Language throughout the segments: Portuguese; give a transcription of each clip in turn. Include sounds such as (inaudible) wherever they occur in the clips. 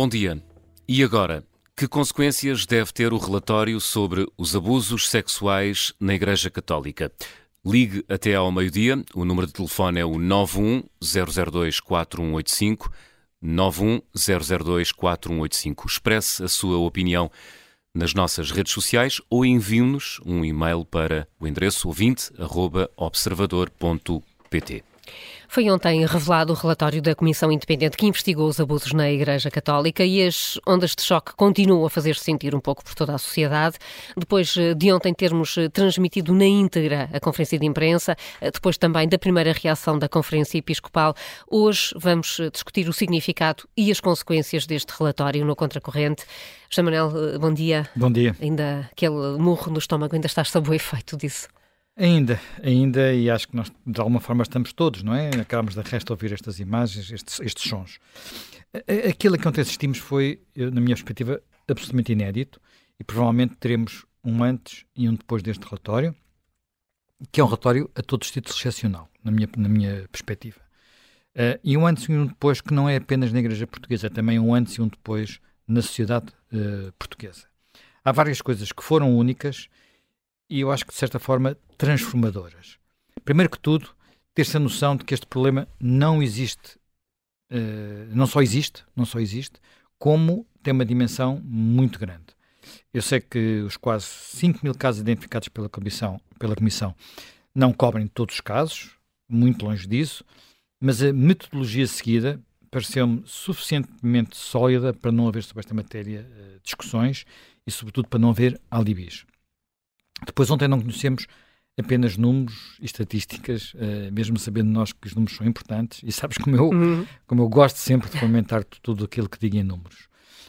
Bom dia. E agora, que consequências deve ter o relatório sobre os abusos sexuais na Igreja Católica? Ligue até ao meio-dia. O número de telefone é o 910024185. 910024185. Expresse a sua opinião nas nossas redes sociais ou envie-nos um e-mail para o endereço ouvinte.observador.pt. Foi ontem revelado o relatório da Comissão Independente que investigou os abusos na Igreja Católica e as ondas de choque continuam a fazer-se sentir um pouco por toda a sociedade. Depois eh, de ontem termos eh, transmitido na íntegra a conferência de imprensa, eh, depois também da primeira reação da Conferência Episcopal, hoje vamos discutir o significado e as consequências deste relatório no Contracorrente. José Manuel, bom dia. Bom dia. Ainda aquele murro no estômago, ainda estás sob o efeito disso? Ainda, ainda, e acho que nós de alguma forma estamos todos, não é? Acabamos de resto ouvir estas imagens, estes, estes sons. Aquilo a que ontem assistimos foi, na minha perspectiva, absolutamente inédito e provavelmente teremos um antes e um depois deste relatório, que é um relatório a todos os títulos excepcional, na minha, na minha perspectiva. Uh, e um antes e um depois que não é apenas na Igreja Portuguesa, é também um antes e um depois na sociedade uh, portuguesa. Há várias coisas que foram únicas e eu acho que, de certa forma, transformadoras. Primeiro que tudo, ter-se a noção de que este problema não existe, uh, não só existe, não só existe, como tem uma dimensão muito grande. Eu sei que os quase 5 mil casos identificados pela Comissão, pela comissão não cobrem todos os casos, muito longe disso, mas a metodologia seguida pareceu-me suficientemente sólida para não haver sobre esta matéria uh, discussões e, sobretudo, para não haver alibis. Depois, ontem não conhecemos apenas números e estatísticas, uh, mesmo sabendo nós que os números são importantes, e sabes como eu, uhum. como eu gosto sempre de comentar tudo aquilo que digo em números.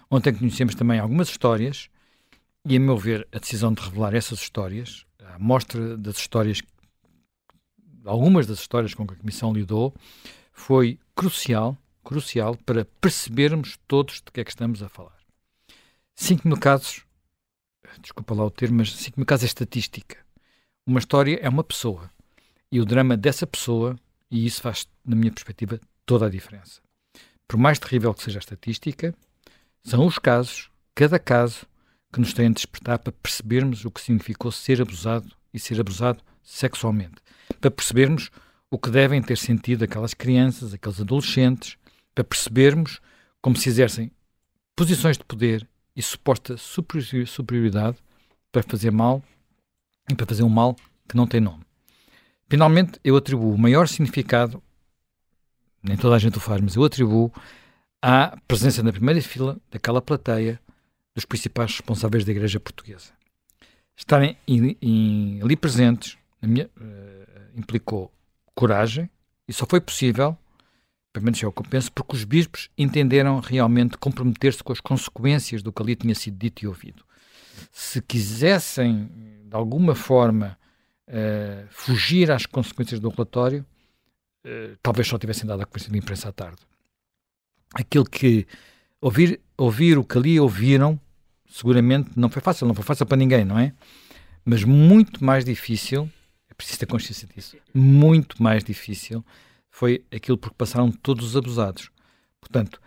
Ontem conhecemos também algumas histórias, e a meu ver, a decisão de revelar essas histórias, a mostra das histórias, algumas das histórias com que a Comissão lidou, foi crucial, crucial para percebermos todos de que é que estamos a falar. 5 mil casos desculpa lá o termo, mas assim, no caso é estatística. Uma história é uma pessoa. E o drama dessa pessoa, e isso faz, na minha perspectiva, toda a diferença. Por mais terrível que seja a estatística, são os casos, cada caso, que nos têm de despertar para percebermos o que significou ser abusado e ser abusado sexualmente. Para percebermos o que devem ter sentido aquelas crianças, aqueles adolescentes, para percebermos como se exercem posições de poder e suposta superioridade para fazer mal e para fazer um mal que não tem nome. Finalmente, eu atribuo o maior significado, nem toda a gente o faz, mas eu atribuo à presença na primeira fila daquela plateia dos principais responsáveis da Igreja Portuguesa. Estarem in, in, ali presentes minha, uh, implicou coragem e só foi possível pelo menos é o que eu penso, porque os bispos entenderam realmente comprometer-se com as consequências do que ali tinha sido dito e ouvido. Se quisessem, de alguma forma, uh, fugir às consequências do relatório, uh, talvez só tivessem dado a conferência de imprensa à tarde. Aquilo que ouvir, ouvir o que ali ouviram, seguramente não foi fácil, não foi fácil para ninguém, não é? Mas muito mais difícil, é preciso ter consciência disso, muito mais difícil foi aquilo por que passaram todos os abusados. Portanto,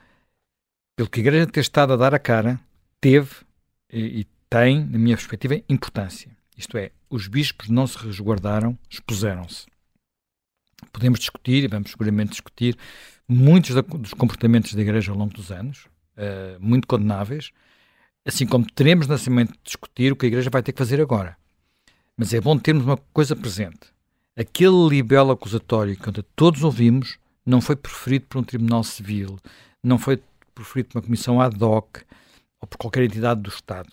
pelo que a Igreja ter estado a dar a cara, teve e, e tem, na minha perspectiva, importância. Isto é, os bispos não se resguardaram, expuseram-se. Podemos discutir, e vamos seguramente discutir, muitos da, dos comportamentos da Igreja ao longo dos anos, uh, muito condenáveis, assim como teremos na semente de discutir o que a Igreja vai ter que fazer agora. Mas é bom termos uma coisa presente aquele libelo acusatório que todos ouvimos não foi proferido por um tribunal civil, não foi proferido por uma comissão ad hoc ou por qualquer entidade do Estado.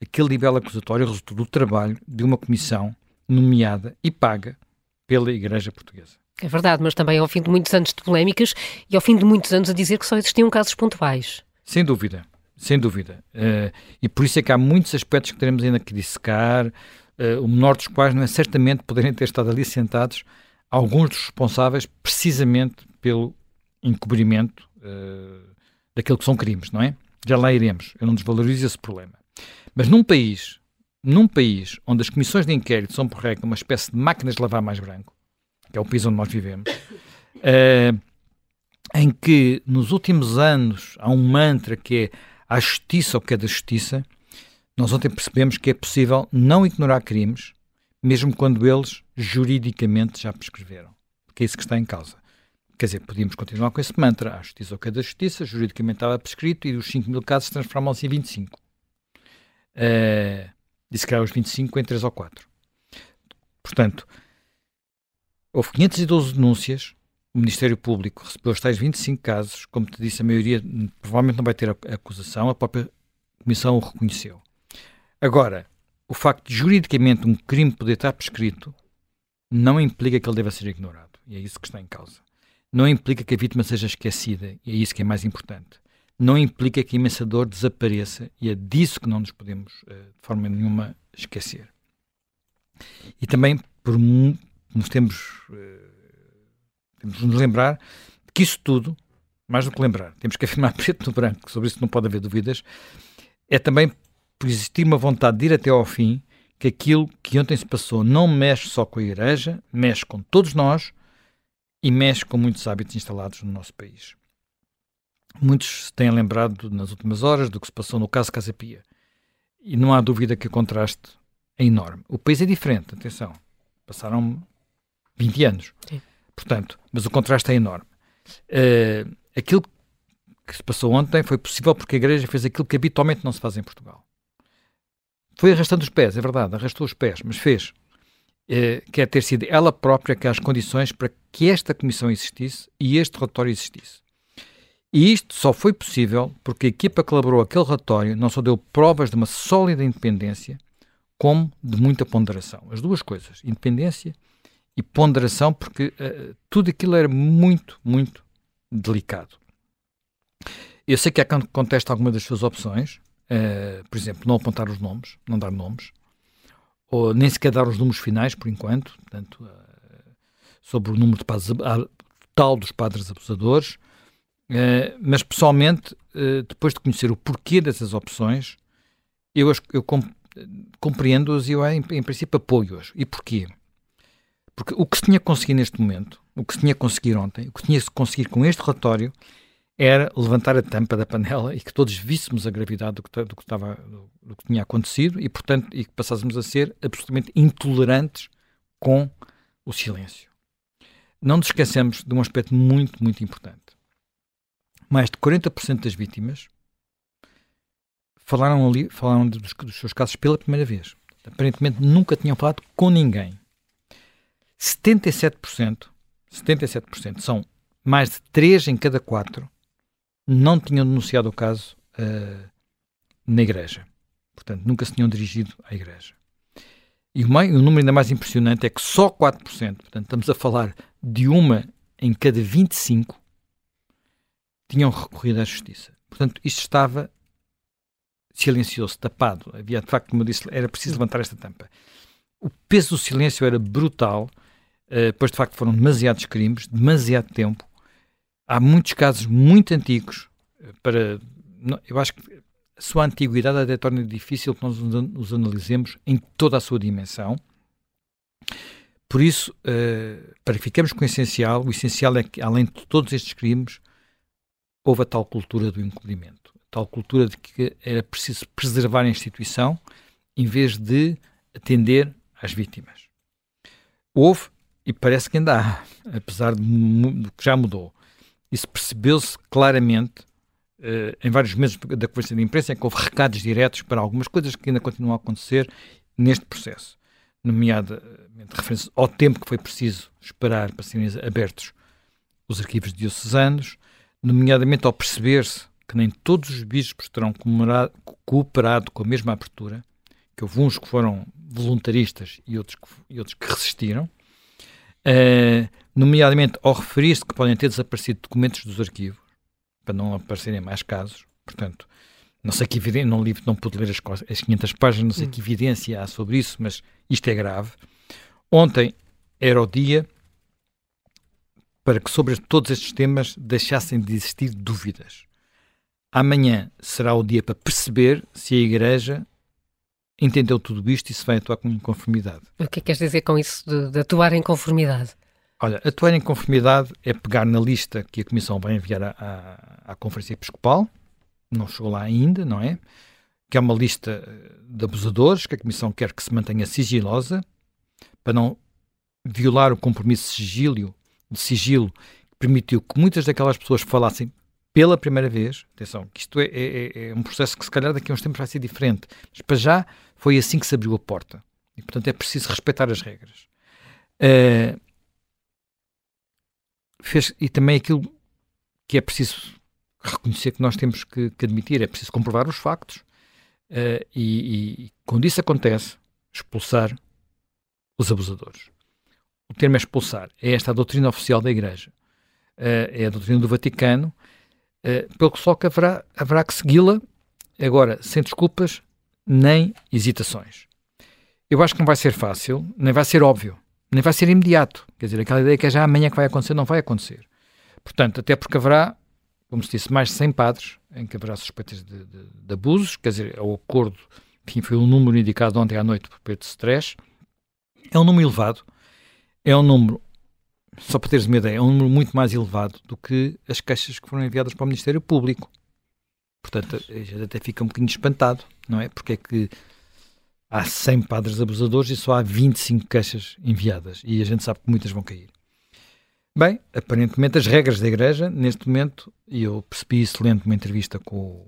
Aquele libelo acusatório resultou do trabalho de uma comissão nomeada e paga pela Igreja Portuguesa. É verdade, mas também ao fim de muitos anos de polémicas e ao fim de muitos anos a dizer que só existiam casos pontuais. Sem dúvida, sem dúvida. Uh, e por isso é que há muitos aspectos que teremos ainda que dissecar, o menor dos quais não é certamente poderem ter estado ali sentados alguns dos responsáveis precisamente pelo encobrimento uh, daquilo que são crimes, não é? Já lá iremos, eu não desvalorizo esse problema. Mas num país, num país onde as comissões de inquérito são, por regra, uma espécie de máquinas de lavar mais branco, que é o país onde nós vivemos, uh, em que nos últimos anos há um mantra que é a justiça ou que é da justiça, nós ontem percebemos que é possível não ignorar crimes, mesmo quando eles juridicamente já prescreveram. Porque é isso que está em causa. Quer dizer, podíamos continuar com esse mantra. A justiça ou que é da justiça, juridicamente estava prescrito e os 5 mil casos transformam-se em 25. Uh, e se calhar os 25 em 3 ou 4. Portanto, houve 512 denúncias, o Ministério Público recebeu os tais 25 casos, como te disse, a maioria provavelmente não vai ter acusação, a própria Comissão o reconheceu. Agora, o facto de juridicamente um crime poder estar prescrito não implica que ele deva ser ignorado. E é isso que está em causa. Não implica que a vítima seja esquecida, e é isso que é mais importante. Não implica que a imensa dor desapareça, e é disso que não nos podemos, eh, de forma nenhuma, esquecer. E também, por nos temos eh, temos de nos lembrar que isso tudo, mais do que lembrar, temos que afirmar (laughs) preto no branco, sobre isso não pode haver dúvidas, é também por existir uma vontade de ir até ao fim que aquilo que ontem se passou não mexe só com a Igreja, mexe com todos nós e mexe com muitos hábitos instalados no nosso país. Muitos se têm lembrado nas últimas horas do que se passou no caso Casa Pia. E não há dúvida que o contraste é enorme. O país é diferente, atenção. Passaram 20 anos. Sim. Portanto, mas o contraste é enorme. Uh, aquilo que se passou ontem foi possível porque a Igreja fez aquilo que habitualmente não se faz em Portugal. Foi arrastando os pés, é verdade, arrastou os pés, mas fez. Uh, quer ter sido ela própria que as condições para que esta comissão existisse e este relatório existisse. E isto só foi possível porque a equipa que elaborou aquele relatório não só deu provas de uma sólida independência, como de muita ponderação. As duas coisas, independência e ponderação, porque uh, tudo aquilo era muito, muito delicado. Eu sei que há quem contesta alguma das suas opções, uh, por exemplo, não apontar os nomes, não dar nomes, ou nem sequer dar os números finais, por enquanto, portanto, uh, sobre o número de padres, total dos padres abusadores, mas pessoalmente, depois de conhecer o porquê dessas opções, eu, eu compreendo-as e eu, em, em princípio, apoio-as. E porquê? Porque o que se tinha conseguido neste momento, o que se tinha conseguido ontem, o que se tinha conseguido com este relatório, era levantar a tampa da panela e que todos víssemos a gravidade do que, do que, estava, do que tinha acontecido e, portanto, e que passássemos a ser absolutamente intolerantes com o silêncio. Não nos esquecemos de um aspecto muito, muito importante. Mais de 40% das vítimas falaram ali, falaram dos, dos seus casos pela primeira vez. Aparentemente nunca tinham falado com ninguém 77%, 77% são mais de 3 em cada 4 não tinham denunciado o caso uh, na igreja. Portanto, nunca se tinham dirigido à igreja. E o, o número ainda mais impressionante é que só 4%, portanto, estamos a falar de uma em cada 25, tinham recorrido à justiça. Portanto, isto estava silencioso, tapado. Havia, de facto, como eu disse, era preciso levantar esta tampa. O peso do silêncio era brutal Uh, pois de facto foram demasiados crimes, demasiado tempo. Há muitos casos muito antigos eh, para. Eu acho que a sua antiguidade até torna difícil que nós os analisemos em toda a sua dimensão. Por isso, uh, para que fiquemos com o essencial, o essencial é que, além de todos estes crimes, houve a tal cultura do encobrimento. A tal cultura de que era preciso preservar a instituição em vez de atender às vítimas. Houve e parece que ainda há, apesar de, que já mudou. Isso percebeu-se claramente uh, em vários meses da conversa de imprensa, em que houve recados diretos para algumas coisas que ainda continuam a acontecer neste processo, nomeadamente referência ao tempo que foi preciso esperar para serem abertos os arquivos diocesanos, nomeadamente ao perceber-se que nem todos os bispos terão cooperado com a mesma abertura, que houve uns que foram voluntaristas e outros que, e outros que resistiram, Uh, nomeadamente ao referir-se que podem ter desaparecido documentos dos arquivos, para não aparecerem mais casos. Portanto, não sei que evidência, não, li, não pude ler as, as 500 páginas, não sei hum. que evidência há sobre isso, mas isto é grave. Ontem era o dia para que sobre todos estes temas deixassem de existir dúvidas. Amanhã será o dia para perceber se a Igreja entendeu tudo isto e se vai atuar com conformidade. O que é que queres dizer com isso de, de atuar em conformidade? Olha, atuar em conformidade é pegar na lista que a Comissão vai enviar à, à, à Conferência Episcopal, não chegou lá ainda, não é? Que é uma lista de abusadores que a Comissão quer que se mantenha sigilosa para não violar o compromisso de sigilo, de sigilo que permitiu que muitas daquelas pessoas falassem pela primeira vez. Atenção, que isto é, é, é um processo que se calhar daqui a uns tempos vai ser diferente, mas para já foi assim que se abriu a porta. E portanto é preciso respeitar as regras. Uh, fez, e também aquilo que é preciso reconhecer que nós temos que, que admitir, é preciso comprovar os factos uh, e, e, quando isso acontece, expulsar os abusadores. O termo é expulsar. É esta a doutrina oficial da Igreja. Uh, é a doutrina do Vaticano, uh, pelo só que haverá, haverá que segui-la, agora, sem desculpas nem hesitações. Eu acho que não vai ser fácil, nem vai ser óbvio, nem vai ser imediato. Quer dizer, aquela ideia que é já amanhã que vai acontecer, não vai acontecer. Portanto, até porque haverá como se disse, mais de 100 padres, em que haverá suspeitas de, de, de abusos, quer dizer, o acordo, enfim, foi o número indicado ontem à noite por Pedro Stress. É um número elevado, é um número, só para teres uma ideia, é um número muito mais elevado do que as queixas que foram enviadas para o Ministério Público. Portanto, a gente até fica um bocadinho espantado, não é? Porque é que há 100 padres abusadores e só há 25 queixas enviadas. E a gente sabe que muitas vão cair. Bem, aparentemente as regras da Igreja, neste momento, e eu percebi isso lendo uma entrevista com,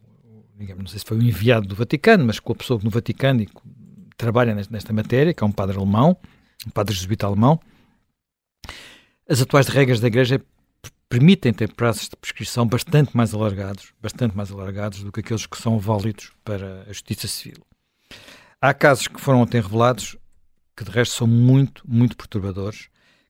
digamos, não sei se foi o enviado do Vaticano, mas com a pessoa que no Vaticano e trabalha nesta matéria, que é um padre alemão, um padre jesuíta alemão, as atuais regras da Igreja permitem ter prazos de prescrição bastante mais alargados, bastante mais alargados do que aqueles que são válidos para a justiça civil. Há casos que foram ontem revelados que de resto são muito, muito perturbadores.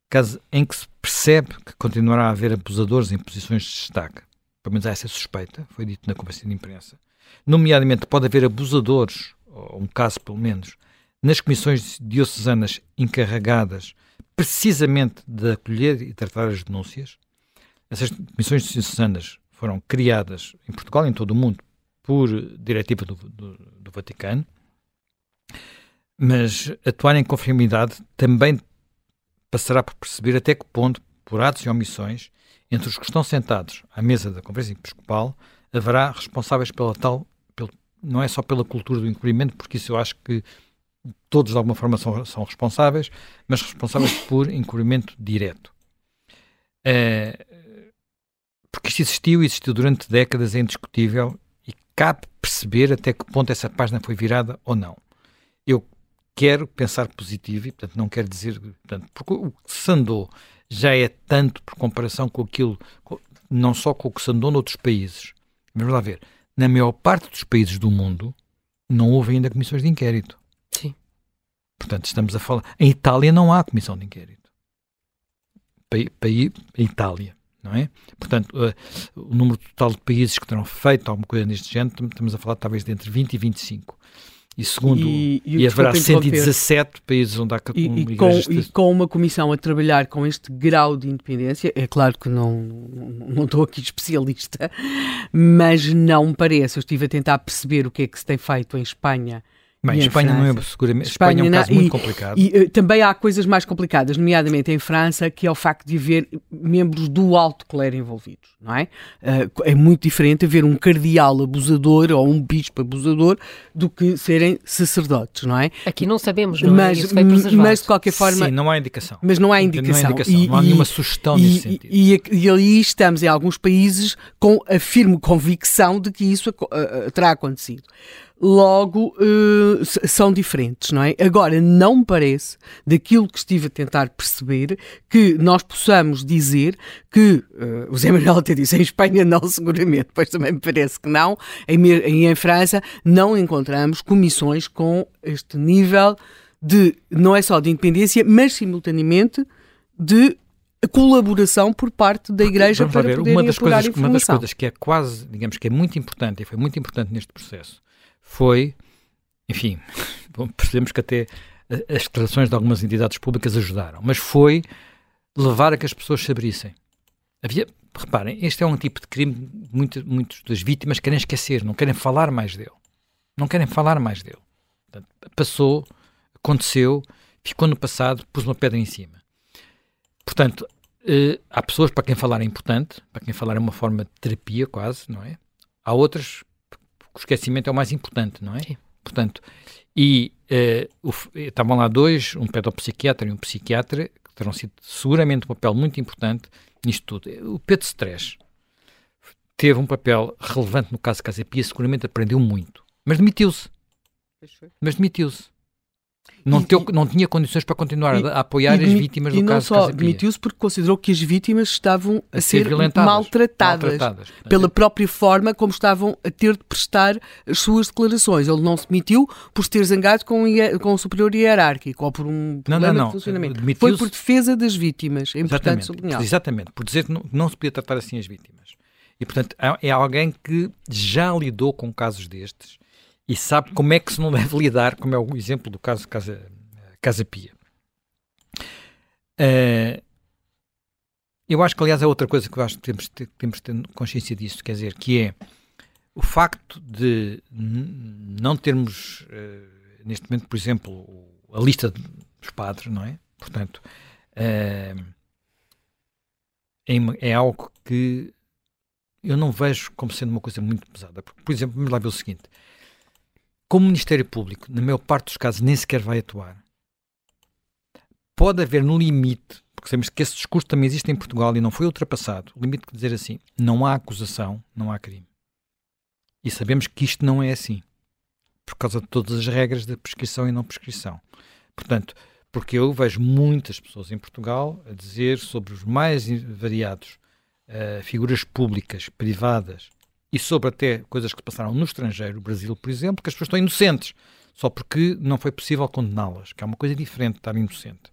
Caso em que se percebe que continuará a haver abusadores em posições de destaque, pelo menos há essa suspeita, foi dito na conferência de imprensa, nomeadamente pode haver abusadores, ou um caso pelo menos, nas comissões diocesanas encarregadas precisamente de acolher e tratar as denúncias. Essas comissões diocesanas foram criadas em Portugal e em todo o mundo por diretiva do, do, do Vaticano, mas atuar em conformidade também passará por perceber até que ponto, por atos e omissões, entre os que estão sentados à mesa da Conferência Episcopal, haverá responsáveis pela tal, pelo, não é só pela cultura do encobrimento, porque isso eu acho que todos de alguma forma são, são responsáveis, mas responsáveis por encobrimento direto. É, porque isto existiu e existiu durante décadas, é indiscutível, e cabe perceber até que ponto essa página foi virada ou não. Eu quero pensar positivo e, portanto, não quero dizer. Portanto, porque o que se andou já é tanto por comparação com aquilo, não só com o que se andou noutros países. Vamos lá ver. Na maior parte dos países do mundo, não houve ainda comissões de inquérito. Portanto, estamos a falar. Em Itália não há comissão de inquérito. País, Itália, não é? Portanto, uh, o número total de países que terão feito alguma coisa neste género, estamos a falar talvez de entre 20 e 25. E segundo, e, e, e haverá 117 países onde há e, e, com, e com uma comissão a trabalhar com este grau de independência, é claro que não, não estou aqui especialista, mas não me parece. Eu estive a tentar perceber o que é que se tem feito em Espanha Bem, Espanha França. não é seguramente. Espanha, Espanha é um caso não, muito complicado. E, e, também há coisas mais complicadas, nomeadamente em França, que é o facto de haver membros do alto clero envolvidos, não é? Uh, é muito diferente haver um cardeal abusador ou um bispo abusador do que serem sacerdotes, não é? Aqui não sabemos, não é? mas, é? mas de qualquer forma. Sim, não há indicação. Mas não há indicação. Não há, indicação. E, não há nenhuma sugestão e, nesse sentido. E, e, ali estamos em alguns países com a firme convicção de que isso uh, terá acontecido logo uh, são diferentes, não é? Agora, não me parece, daquilo que estive a tentar perceber, que nós possamos dizer que, uh, o Zé Manuel até disse, em Espanha não, seguramente, pois também me parece que não, em, em França não encontramos comissões com este nível de, não é só de independência, mas simultaneamente de colaboração por parte da Igreja Porque, para ver, uma das coisas, Uma das coisas que é quase, digamos que é muito importante, e foi muito importante neste processo, foi, enfim, (laughs) bom, percebemos que até as declarações de algumas entidades públicas ajudaram, mas foi levar a que as pessoas se abrissem. Havia, reparem, este é um tipo de crime muitas, muitas das vítimas querem esquecer, não querem falar mais dele. Não querem falar mais dele. Portanto, passou, aconteceu, ficou no passado, pôs uma pedra em cima. Portanto, Uh, há pessoas para quem falar é importante, para quem falar é uma forma de terapia quase, não é? Há outras o esquecimento é o mais importante, não é? Sim. Portanto, e uh, o, estavam lá dois, um pedopsiquiatra e um psiquiatra, que terão sido seguramente um papel muito importante nisto tudo. O Pedro Stress teve um papel relevante no caso de Casa Pia, seguramente aprendeu muito, mas demitiu-se. Mas demitiu-se. Não, e, teu, não tinha condições para continuar e, a apoiar as vítimas do caso de Casa Pia. demitiu-se porque considerou que as vítimas estavam a, a ser, ser maltratadas, maltratadas, pela própria forma como estavam a ter de prestar as suas declarações. Ele não se demitiu por se ter zangado com, com o superior hierárquico ou por um problema não, não, não. de funcionamento. Foi por defesa das vítimas. É importante sublinhar. Exatamente, por dizer que não, não se podia tratar assim as vítimas. E, portanto, é alguém que já lidou com casos destes e sabe como é que se não deve lidar, como é o exemplo do caso Casa, Casa Pia. Uh, eu acho que, aliás, é outra coisa que eu acho que temos, temos ter consciência disso, quer dizer, que é o facto de não termos, uh, neste momento, por exemplo, a lista dos padres, não é? Portanto, uh, é, é, algo que eu não vejo como sendo uma coisa muito pesada. Porque, por exemplo, vamos lá ver o seguinte: como o Ministério Público, na maior parte dos casos, nem sequer vai atuar, pode haver no limite, porque sabemos que esse discurso também existe em Portugal e não foi ultrapassado, o limite de dizer assim, não há acusação, não há crime. E sabemos que isto não é assim, por causa de todas as regras de prescrição e não prescrição. Portanto, porque eu vejo muitas pessoas em Portugal a dizer sobre os mais variados uh, figuras públicas, privadas, e sobre até coisas que se passaram no estrangeiro, Brasil, por exemplo, que as pessoas estão inocentes, só porque não foi possível condená-las, que é uma coisa diferente de estar inocente.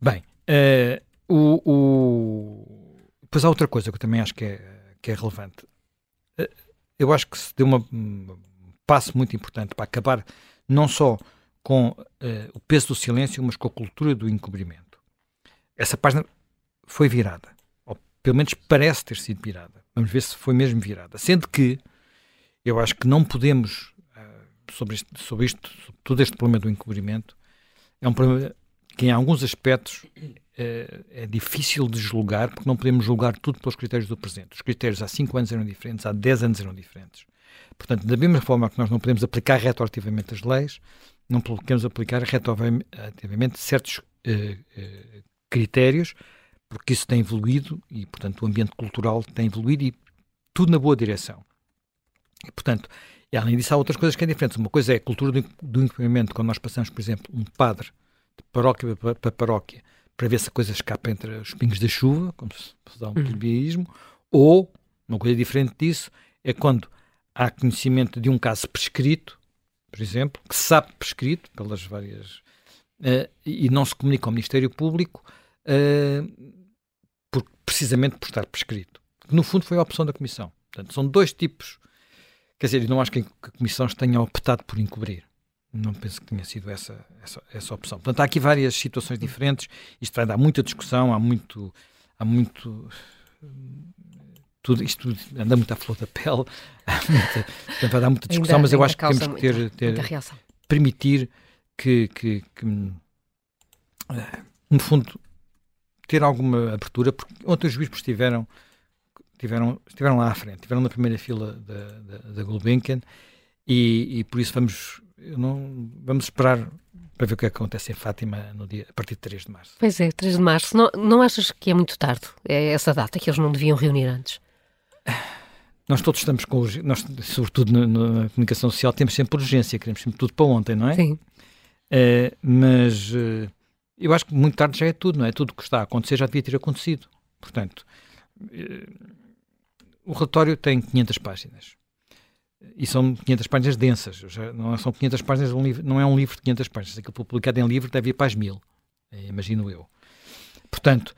Bem, uh, o, o... depois há outra coisa que eu também acho que é, que é relevante. Uh, eu acho que se deu uma, um passo muito importante para acabar não só com uh, o peso do silêncio, mas com a cultura do encobrimento. Essa página foi virada, ou pelo menos parece ter sido virada. Vamos ver se foi mesmo virada. Sendo que eu acho que não podemos, uh, sobre, isto, sobre isto, sobre todo este problema do encobrimento, é um problema que em alguns aspectos uh, é difícil de julgar, porque não podemos julgar tudo pelos critérios do presente. Os critérios há 5 anos eram diferentes, há 10 anos eram diferentes. Portanto, da mesma forma que nós não podemos aplicar retroativamente as leis, não podemos aplicar retroativamente certos uh, critérios porque isso tem evoluído e, portanto, o ambiente cultural tem evoluído e tudo na boa direção. E, portanto, e além disso, há outras coisas que é diferentes. Uma coisa é a cultura do, do quando nós passamos, por exemplo, um padre de paróquia para paróquia para ver se a coisa escapa entre os pingos da chuva, como se dá um uhum. ou, uma coisa diferente disso, é quando há conhecimento de um caso prescrito, por exemplo, que se sabe prescrito pelas várias. Uh, e não se comunica ao Ministério Público. Uh, por, precisamente por estar prescrito. No fundo, foi a opção da Comissão. Portanto, são dois tipos. Quer dizer, eu não acho que a Comissão tenha optado por encobrir. Não penso que tenha sido essa, essa, essa opção. Portanto, há aqui várias situações diferentes. Isto vai dar muita discussão, há muito. Há muito tudo, isto anda muito à flor da pele, (laughs) muita, portanto, vai dar muita discussão, ainda, mas eu acho que temos que ter, ter permitir que, que, que, no fundo, ter alguma abertura, porque ontem os bispos estiveram, estiveram, estiveram lá à frente, estiveram na primeira fila da, da, da Gulbenkian e, e, por isso vamos, não, vamos esperar para ver o que acontece em Fátima no dia, a partir de 3 de março. Pois é, 3 de março. Não, não achas que é muito tarde? É essa data que eles não deviam reunir antes? Nós todos estamos com, nós, sobretudo na, na comunicação social, temos sempre urgência, queremos sempre tudo para ontem, não é? Sim. Uh, mas uh, eu acho que muito tarde já é tudo, não é? Tudo que está a acontecer já devia ter acontecido. Portanto, eh, o relatório tem 500 páginas. E são 500 páginas densas. Não são 500 páginas de um livro, não é um livro de 500 páginas. Aquilo publicado em livro deve ir para as mil, eh, imagino eu. Portanto,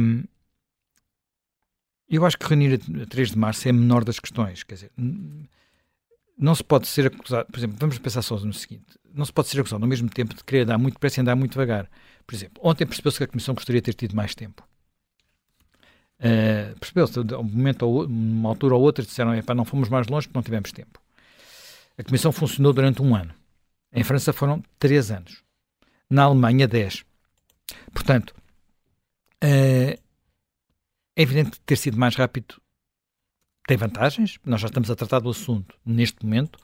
hum, eu acho que reunir a 3 de março é a menor das questões. Quer dizer, não se pode ser acusado, por exemplo, vamos pensar só no seguinte: não se pode ser acusado ao mesmo tempo de querer dar muito pressa e andar muito devagar. Por exemplo, ontem percebeu-se que a Comissão gostaria de ter tido mais tempo. Uh, percebeu-se, de um momento ou uma altura ou outra, disseram: não fomos mais longe porque não tivemos tempo. A Comissão funcionou durante um ano. Em França foram três anos. Na Alemanha, dez. Portanto, é evidente que ter sido mais rápido tem vantagens. Nós já estamos a tratar do assunto neste momento.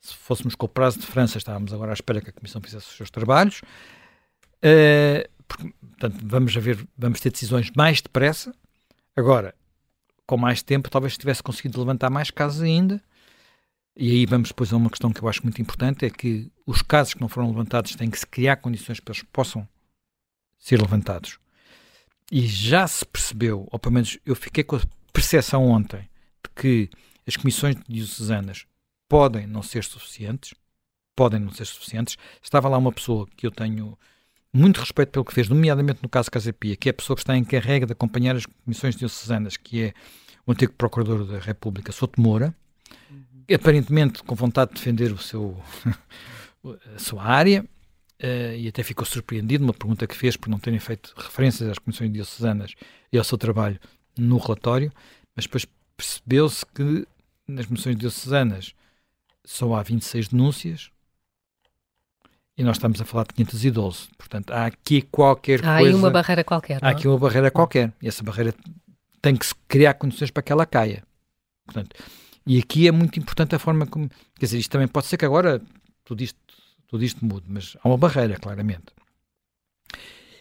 Se fôssemos com o prazo de França, estávamos agora à espera que a Comissão fizesse os seus trabalhos. Uh, porque, portanto, vamos, ver, vamos ter decisões mais depressa. Agora, com mais tempo, talvez tivesse conseguido levantar mais casos ainda. E aí vamos depois a uma questão que eu acho muito importante: é que os casos que não foram levantados têm que se criar condições para eles possam ser levantados. E já se percebeu, ou pelo menos eu fiquei com a percepção ontem, que as comissões diocesanas podem não ser suficientes, podem não ser suficientes. Estava lá uma pessoa que eu tenho muito respeito pelo que fez, nomeadamente no caso Casa Pia, que é a pessoa que está encarregue de acompanhar as comissões diocesanas, que é o antigo Procurador da República, Souto Moura, uhum. aparentemente com vontade de defender o seu, (laughs) a sua área, uh, e até ficou surpreendido uma pergunta que fez por não terem feito referências às comissões diocesanas e ao seu trabalho no relatório, mas depois percebeu-se que nas comissões diocesanas só há 26 denúncias, e nós estamos a falar de 512. Portanto, há aqui qualquer há coisa... Há uma barreira qualquer. Há aqui uma barreira qualquer. E essa barreira tem que se criar condições para que ela caia. Portanto, e aqui é muito importante a forma como... Quer dizer, isto também pode ser que agora tudo isto, tudo isto mude, mas há uma barreira, claramente.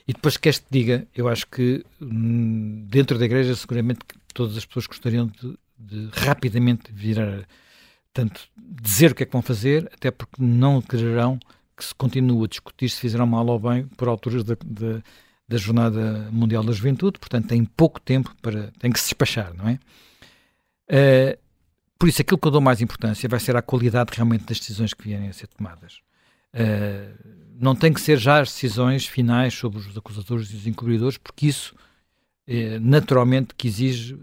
E depois que este diga, eu acho que hum, dentro da igreja seguramente todas as pessoas gostariam de, de rapidamente virar, tanto dizer o que é que vão fazer, até porque não quererão que se continua a discutir se fizeram mal ou bem por alturas da, da, da Jornada Mundial da Juventude, portanto tem pouco tempo para. tem que se despachar, não é? Uh, por isso, aquilo que eu dou mais importância vai ser a qualidade realmente das decisões que vierem a ser tomadas. Uh, não tem que ser já as decisões finais sobre os acusadores e os encobridores, porque isso é, naturalmente que exige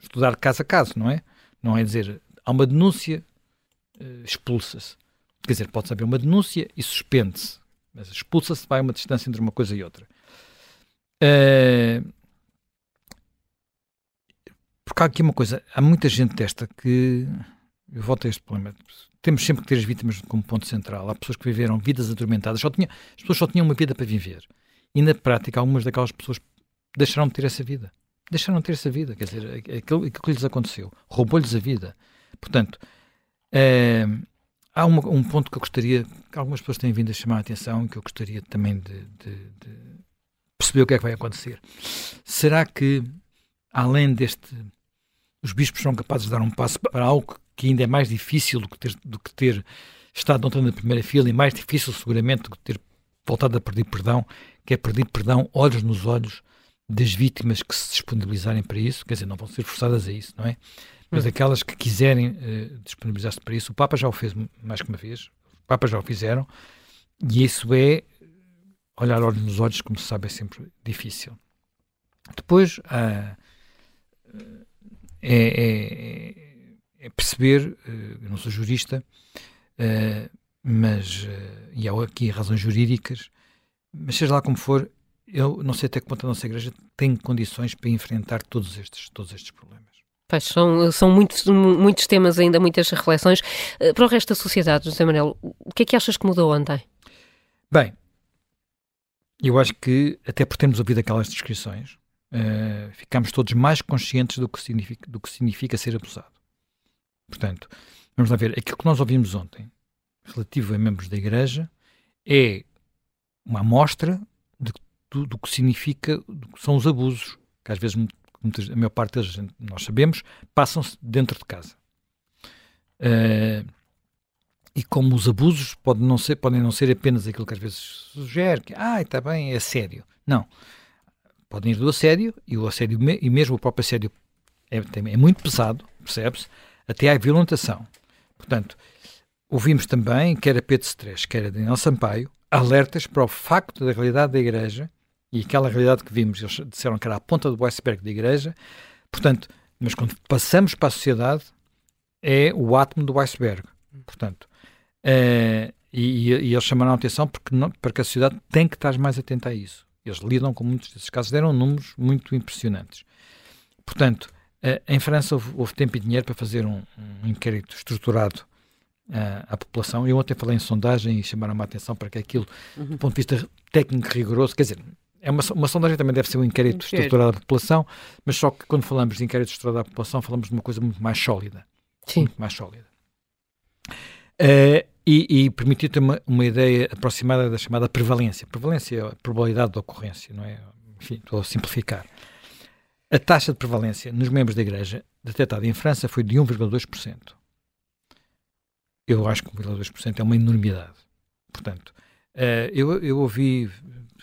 estudar caso a caso, não é? Não é dizer há uma denúncia, uh, expulsa-se. Quer dizer, pode-se haver uma denúncia e suspende-se, mas expulsa-se, vai uma distância entre uma coisa e outra. Porque há aqui uma coisa, há muita gente desta que. Eu volto a este problema. Temos sempre que ter as vítimas como ponto central. Há pessoas que viveram vidas atormentadas, só tinha, as pessoas só tinham uma vida para viver. E na prática, algumas daquelas pessoas deixaram de ter essa vida. Deixaram de ter essa vida. Quer dizer, aquilo, aquilo que lhes aconteceu roubou-lhes a vida. Portanto, uh, há uma, um ponto que eu gostaria, que algumas pessoas têm vindo a chamar a atenção, que eu gostaria também de, de, de perceber o que é que vai acontecer. Será que, além deste, os bispos são capazes de dar um passo para algo que ainda é mais difícil do que ter, do que ter estado ontem na primeira fila e mais difícil seguramente do que ter voltado a pedir perdão, que é pedir perdão olhos nos olhos das vítimas que se disponibilizarem para isso, quer dizer, não vão ser forçadas a isso, não é? Mas aquelas que quiserem uh, disponibilizar-se para isso, o Papa já o fez mais que uma vez, o Papa já o fizeram, e isso é olhar olhos nos olhos, como se sabe, é sempre difícil. Depois uh, é, é, é, perceber, uh, eu não sou jurista, uh, mas, e há aqui razões jurídicas, mas seja lá como for, eu não sei até que ponto a nossa Igreja tem condições para enfrentar todos estes, todos estes problemas. Pois, são, são muitos, muitos temas ainda, muitas reflexões. Eh, para o resto da sociedade, José Manuel, o que é que achas que mudou ontem? Bem, eu acho que, até por termos ouvido aquelas descrições, uh, ficamos todos mais conscientes do que, significa, do que significa ser abusado. Portanto, vamos lá ver, aquilo que nós ouvimos ontem, relativo a membros da Igreja, é uma amostra de, do, do que significa, do que são os abusos, que às vezes muitas, a maior parte deles, nós sabemos, passam-se dentro de casa. Uh, e como os abusos podem não, ser, podem não ser apenas aquilo que às vezes sugere, que ah, está bem, é sério. Não. Podem ir do assédio, e o assédio, e mesmo o próprio assédio é, é muito pesado, percebe-se, até à violentação. Portanto, ouvimos também, quer a Pedro Stress, quer a Daniel Sampaio, alertas para o facto da realidade da Igreja e aquela realidade que vimos, eles disseram que era a ponta do iceberg da igreja, portanto, mas quando passamos para a sociedade, é o átomo do iceberg, portanto, é, e, e, eles chamaram a atenção porque, não, porque a sociedade tem que estar mais atenta a isso. Eles lidam com muitos desses casos, deram números muito impressionantes. Portanto, eh, em França houve, houve, tempo e dinheiro para fazer um, um inquérito estruturado uh, à população. Eu ontem falei em sondagem e chamaram a atenção para que aquilo, uhum. do ponto de vista técnico rigoroso, quer dizer, é uma, uma sondagem também deve ser um inquérito estruturado da população, mas só que quando falamos de inquérito estruturado da população, falamos de uma coisa muito mais sólida. Sim. Muito mais sólida. Uh, e, e permitir ter uma, uma ideia aproximada da chamada prevalência. Prevalência é a probabilidade de ocorrência, não é? Enfim, estou a simplificar. A taxa de prevalência nos membros da Igreja, detectada em França, foi de 1,2%. Eu acho que 1,2% é uma enormidade. Portanto, uh, eu, eu ouvi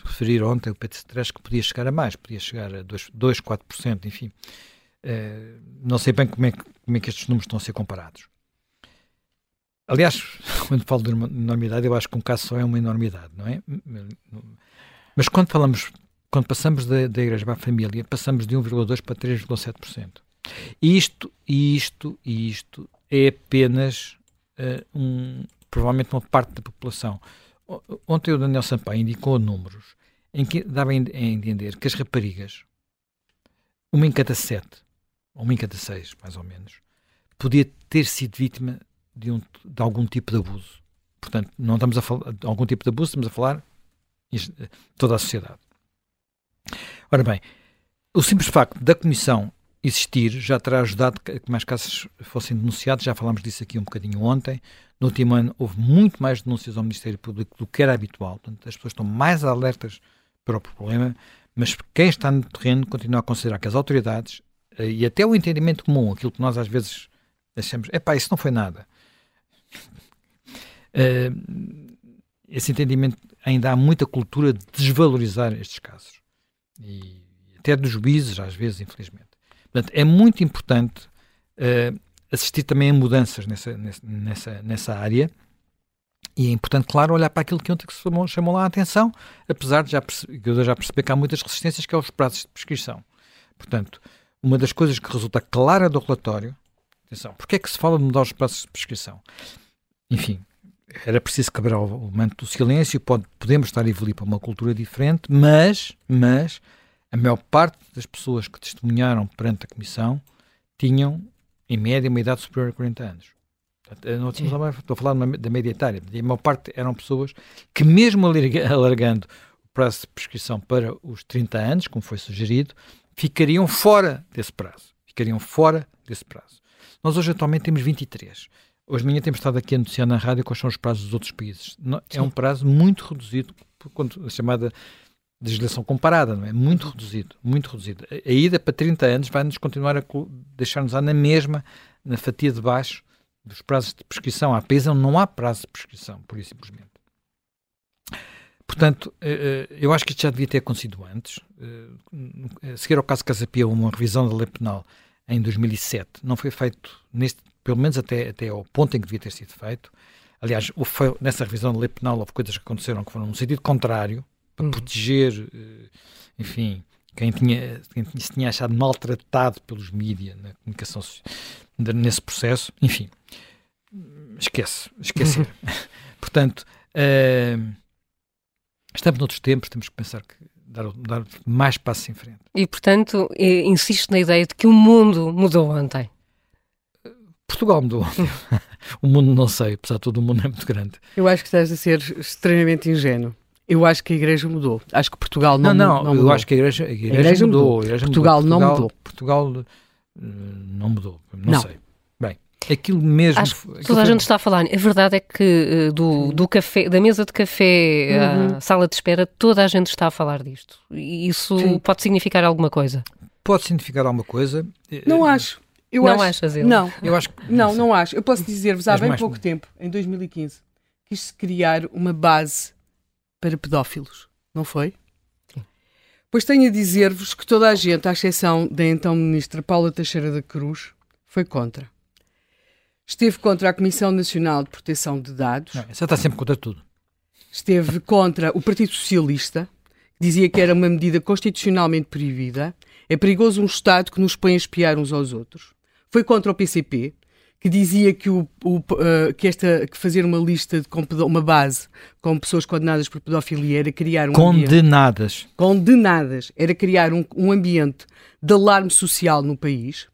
referir ontem o Pedro Stresch que podia chegar a mais, podia chegar a 2, 2 4%, enfim. Uh, não sei bem como é, que, como é que estes números estão a ser comparados. Aliás, (laughs) quando falo de enormidade, eu acho que um caso só é uma enormidade, não é? Mas quando falamos, quando passamos da, da igreja para a família, passamos de 1,2% para 3,7%. E isto, isto, isto é apenas uh, um, provavelmente uma parte da população. Ontem o Daniel Sampaio indicou números em que dava a entender que as raparigas, uma em cada sete, ou uma em cada seis, mais ou menos, podia ter sido vítima de, um, de algum tipo de abuso. Portanto, não estamos a falar de algum tipo de abuso, estamos a falar toda a sociedade. Ora bem, o simples facto da Comissão existir já terá ajudado que mais casos fossem denunciados, já falámos disso aqui um bocadinho ontem. No último ano houve muito mais denúncias ao Ministério Público do que era habitual, portanto as pessoas estão mais alertas para o problema, mas quem está no terreno continua a considerar que as autoridades eh, e até o entendimento comum, aquilo que nós às vezes achamos, é pá, isso não foi nada. Uh, (laughs) esse entendimento ainda há muita cultura de desvalorizar estes casos. E até dos juízes, às vezes, infelizmente. Portanto, é muito importante uh, assistir também a mudanças nessa, nessa, nessa área. E é importante, claro, olhar para aquilo que ontem chamou, chamou lá a atenção, apesar de já, eu já perceber que há muitas resistências, que é os prazos de prescrição. Portanto, uma das coisas que resulta clara do relatório, atenção, porque é que se fala de mudar os prazos de prescrição? Enfim, era preciso quebrar o, manto do silêncio, pode, podemos estar a evoluir para uma cultura diferente, mas, mas a maior parte das pessoas que testemunharam perante a Comissão tinham, em média, uma idade superior a 40 anos. Não estou a falar da média etária. A maior parte eram pessoas que, mesmo alargando o prazo de prescrição para os 30 anos, como foi sugerido, ficariam fora desse prazo. Ficariam fora desse prazo. Nós hoje atualmente temos 23. Hoje de manhã temos estado aqui a anunciar na rádio quais são os prazos dos outros países. É um prazo muito reduzido, a chamada legislação comparada, não é? Muito reduzido, muito reduzido. A, a ida para 30 anos vai-nos continuar a deixar-nos na mesma, na fatia de baixo dos prazos de prescrição. Há países onde não há prazo de prescrição, por isso simplesmente. Portanto, eh, eh, eu acho que isto já devia ter acontecido antes. Eh, a seguir ao caso Casapia, uma revisão da lei penal em 2007, não foi feito, neste, pelo menos até, até ao ponto em que devia ter sido feito. Aliás, foi, nessa revisão da lei penal houve coisas que aconteceram que foram no sentido contrário, para uhum. proteger, eh, enfim, quem, tinha, quem se tinha achado maltratado pelos mídias na comunicação nesse processo, enfim, esquece, esquecer. Uhum. (laughs) Portanto, uh, estamos noutros tempos, temos que pensar que dar, dar mais passos em frente. E, portanto, insisto na ideia de que o mundo mudou ontem. Portugal mudou. (laughs) o mundo não sei, apesar de todo o mundo é muito grande. Eu acho que estás a ser extremamente ingênuo. Eu acho que a Igreja mudou. Acho que Portugal não, não, não, não mudou. eu acho que a Igreja, a igreja, a igreja mudou. mudou. A igreja Portugal, mudou. Portugal não mudou. Portugal não mudou. Não, não, sei. Bem, aquilo mesmo. Acho que toda a gente está a falar. A verdade é que uh, do, do café, da mesa de café uhum. à sala de espera, toda a gente está a falar disto. E isso Sim. pode significar alguma coisa? Pode significar alguma coisa. Não acho. Eu não acho, achas ele? Não, eu acho que, não, não acho. Eu posso dizer-vos há bem pouco tempo, em 2015, quis-se criar uma base para pedófilos não foi? Sim. Pois tenho a dizer-vos que toda a gente, à exceção da então Ministra Paula Teixeira da Cruz, foi contra. Esteve contra a Comissão Nacional de Proteção de Dados. Não, essa está sempre contra tudo. Esteve contra o Partido Socialista, que dizia que era uma medida constitucionalmente proibida. É perigoso um Estado que nos põe a espiar uns aos outros. Foi contra o PCP, que dizia que, o, o uh, que, esta, que fazer uma lista, de, com uma base com pessoas condenadas por pedofilia era criar um Condenadas. Ambiente, condenadas. Era criar um, um ambiente de alarme social no país.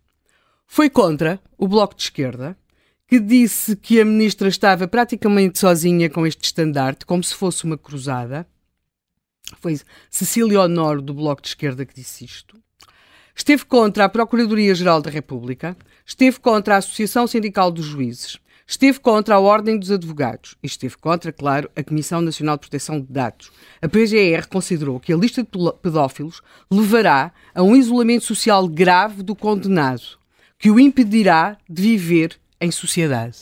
Foi contra o Bloco de Esquerda, que disse que a ministra estava praticamente sozinha com este estandarte, como se fosse uma cruzada. Foi Cecília Honor, do Bloco de Esquerda, que disse isto. Esteve contra a Procuradoria-Geral da República, esteve contra a Associação Sindical dos Juízes, esteve contra a Ordem dos Advogados e esteve contra, claro, a Comissão Nacional de Proteção de Dados. A PGR considerou que a lista de pedófilos levará a um isolamento social grave do condenado, que o impedirá de viver em sociedade.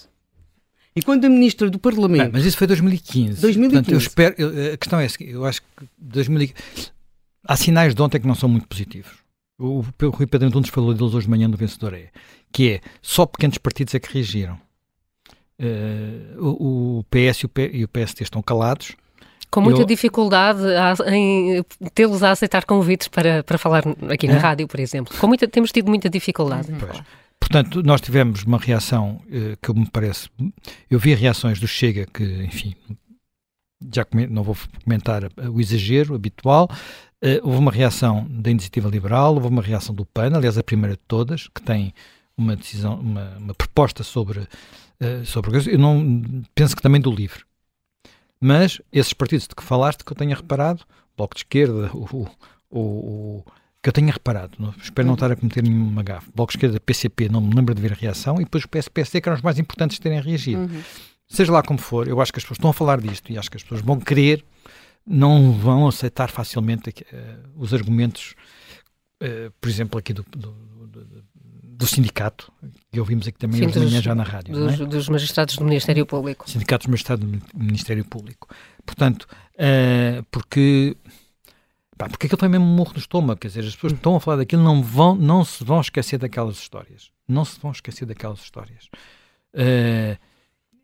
E quando a ministra do Parlamento. Bem, mas isso foi 2015. 2015. Portanto, eu espero, a questão é que eu acho que 2015, há sinais de ontem que não são muito positivos. O, o Rui Pedro Antunes falou deles hoje de manhã no Vencedor é que é só pequenos partidos é que reagiram. Uh, o, o, PS e o, P, e o PSD estão calados. Com muita eu... dificuldade em tê-los a aceitar convites para, para falar aqui na é? rádio, por exemplo. Com muita, temos tido muita dificuldade. Pois. Portanto, nós tivemos uma reação uh, que me parece. Eu vi reações do Chega que, enfim, já não vou comentar o exagero habitual. Uh, houve uma reação da Iniciativa Liberal, houve uma reação do PAN, aliás, a primeira de todas, que tem uma decisão, uma, uma proposta sobre, uh, sobre. Eu não penso que também do LIVRE. Mas esses partidos de que falaste, que eu tenha reparado, Bloco de Esquerda, o, o, o que eu tenha reparado, não, espero não uhum. estar a cometer nenhuma gafe. Bloco de Esquerda, PCP, não me lembro de ver a reação, e depois o PSPSD, que eram os mais importantes de terem reagido. Uhum. Seja lá como for, eu acho que as pessoas estão a falar disto e acho que as pessoas vão querer, não vão aceitar facilmente uh, os argumentos, uh, por exemplo, aqui do, do, do, do, sindicato, que ouvimos aqui também Sim, hoje manhã já na rádio. Dos, é? dos magistrados do Ministério Público. Sindicatos dos magistrados do Ministério Público. Portanto, uh, porque Pá, porque aquilo foi mesmo um murro no estômago, quer dizer, as pessoas que estão a falar daquilo não, vão, não se vão esquecer daquelas histórias. Não se vão esquecer daquelas histórias.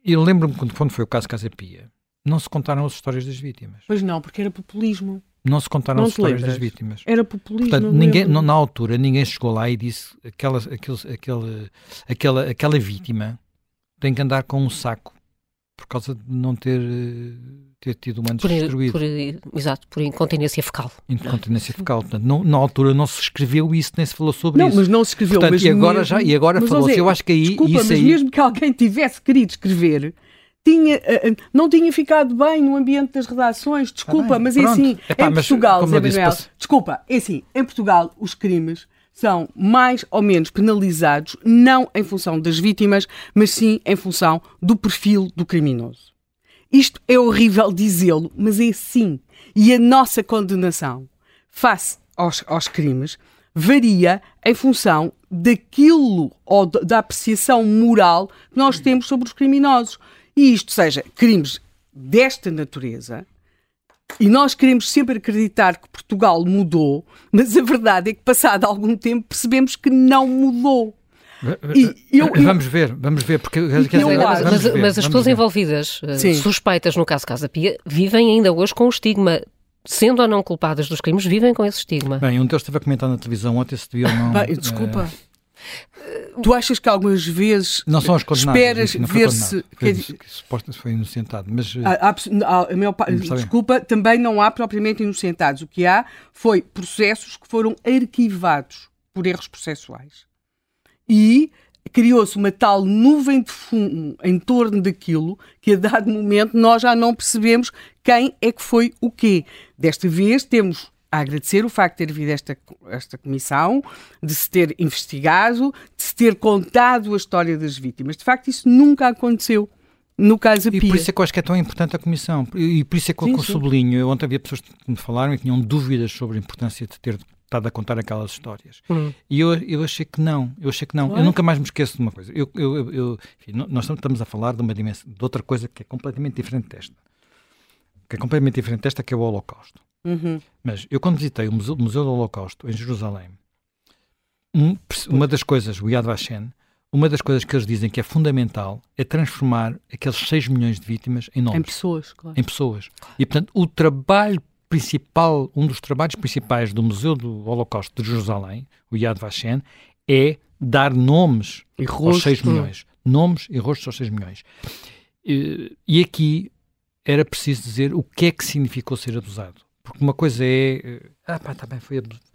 Eu lembro-me quando, quando foi o caso Casa Pia, não se contaram as histórias das vítimas. Pois não, porque era populismo. Não se contaram não as histórias lembras? das vítimas. Era populismo. Portanto, ninguém, na altura, ninguém chegou lá e disse aquela, aquele, aquele, aquela, aquela vítima tem que andar com um saco por causa de não ter ter tido um antes por, destruído. Por, exato, por incontinência fecal. Incontinência fecal. Portanto, não, na altura não se escreveu isso, nem se falou sobre não, isso. Não, mas não se escreveu. Portanto, mas e agora, mesmo, já, e agora falou-se. Eu acho que aí. Desculpa, isso mas aí... mesmo que alguém tivesse querido escrever. Tinha, uh, não tinha ficado bem no ambiente das redações, desculpa, ah, mas é assim, Epá, em Portugal, Zé Manuel, desculpa, é assim, em Portugal os crimes são mais ou menos penalizados não em função das vítimas, mas sim em função do perfil do criminoso. Isto é horrível dizê-lo, mas é assim. E a nossa condenação face aos, aos crimes varia em função daquilo ou da apreciação moral que nós temos sobre os criminosos. E isto seja crimes desta natureza, e nós queremos sempre acreditar que Portugal mudou, mas a verdade é que, passado algum tempo, percebemos que não mudou. E eu, vamos ver, vamos ver, porque dizer, mas, mas, ver, mas, as pessoas ver. envolvidas, eh, Sim. suspeitas no caso Casa Pia, vivem ainda hoje com o estigma sendo ou não culpadas dos crimes, vivem com esse estigma. Bem, um deles esteve a comentar na televisão ontem se devia ou não. Bem, desculpa. É... Tu achas que algumas vezes não são os condenados, esperas ver se foi, que foi inocentado, mas há, há, há, desculpa, também não há propriamente inocentados. O que há foi processos que foram arquivados por erros processuais e criou-se uma tal nuvem de fumo em torno daquilo que a dado momento nós já não percebemos quem é que foi o quê. Desta vez temos a agradecer o facto de ter havido esta, esta comissão, de se ter investigado, ter contado a história das vítimas. De facto, isso nunca aconteceu no caso Pia. E por isso é que eu acho que é tão importante a comissão. E por isso é que eu sublinho. Eu ontem havia pessoas que me falaram e tinham dúvidas sobre a importância de ter estado a contar aquelas histórias. Uhum. E eu, eu achei que não, eu achei que não. Eu nunca mais me esqueço de uma coisa. Eu, eu, eu enfim, nós estamos a falar de uma dimensão, de outra coisa que é completamente diferente desta. Que é completamente diferente desta, que é o Holocausto. Uhum. Mas eu quando visitei o Museu, o Museu, do Holocausto em Jerusalém, um, uma das coisas, o Yad Vashem, uma das coisas que eles dizem que é fundamental é transformar aqueles 6 milhões de vítimas em nomes. Em pessoas, claro. Em pessoas. E, portanto, o trabalho principal, um dos trabalhos principais do Museu do Holocausto de Jerusalém, o Yad Vashem, é dar nomes e aos 6 milhões. Nomes e rostos aos 6 milhões. E, e aqui era preciso dizer o que é que significou ser abusado. Porque uma coisa é. Eh, ah, pá, está bem, foi abusado.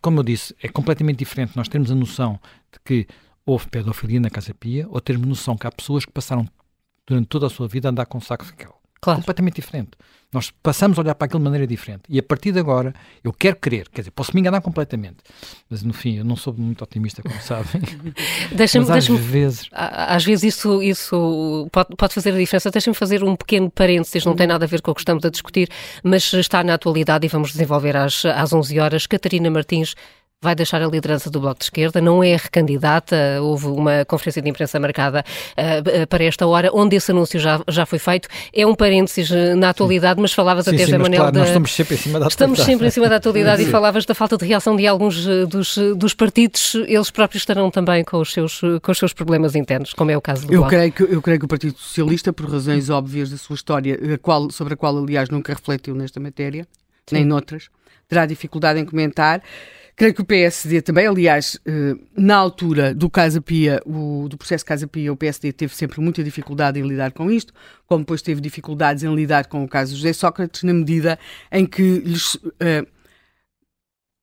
Como eu disse, é completamente diferente nós termos a noção de que houve pedofilia na Casa Pia ou termos noção que há pessoas que passaram durante toda a sua vida a andar com um saco fecal. Claro. Completamente diferente. Nós passamos a olhar para aquilo de maneira diferente. E a partir de agora, eu quero crer, quer dizer, posso me enganar completamente, mas no fim, eu não sou muito otimista, como sabem. (laughs) deixa-me, às deixa vezes. Às vezes isso, isso pode, pode fazer a diferença. Deixa-me fazer um pequeno parênteses, não tem nada a ver com o que estamos a discutir, mas está na atualidade e vamos desenvolver às, às 11 horas. Catarina Martins vai deixar a liderança do Bloco de Esquerda, não é recandidata. Houve uma conferência de imprensa marcada uh, para esta hora, onde esse anúncio já, já foi feito. É um parênteses eh, na atualidade, sim. mas falavas sim, até, sim, Manel, claro, da... nós estamos sempre em cima da atualidade. Estamos sempre em cima da atualidade e (laughs) falavas da falta de reação de alguns dos, dos partidos. Eles próprios estarão também com os seus, com os seus problemas internos, como é o caso do eu Creio que, eu creio que o Partido Socialista, por razões óbvias da sua história, a qual, sobre a qual, aliás, nunca refletiu nesta matéria, nem noutras, terá dificuldade em comentar. Creio que o PSD também, aliás, eh, na altura do Casa Pia, o, do processo Casa Pia, o PSD teve sempre muita dificuldade em lidar com isto, como depois teve dificuldades em lidar com o caso José Sócrates, na medida em que lhes uh,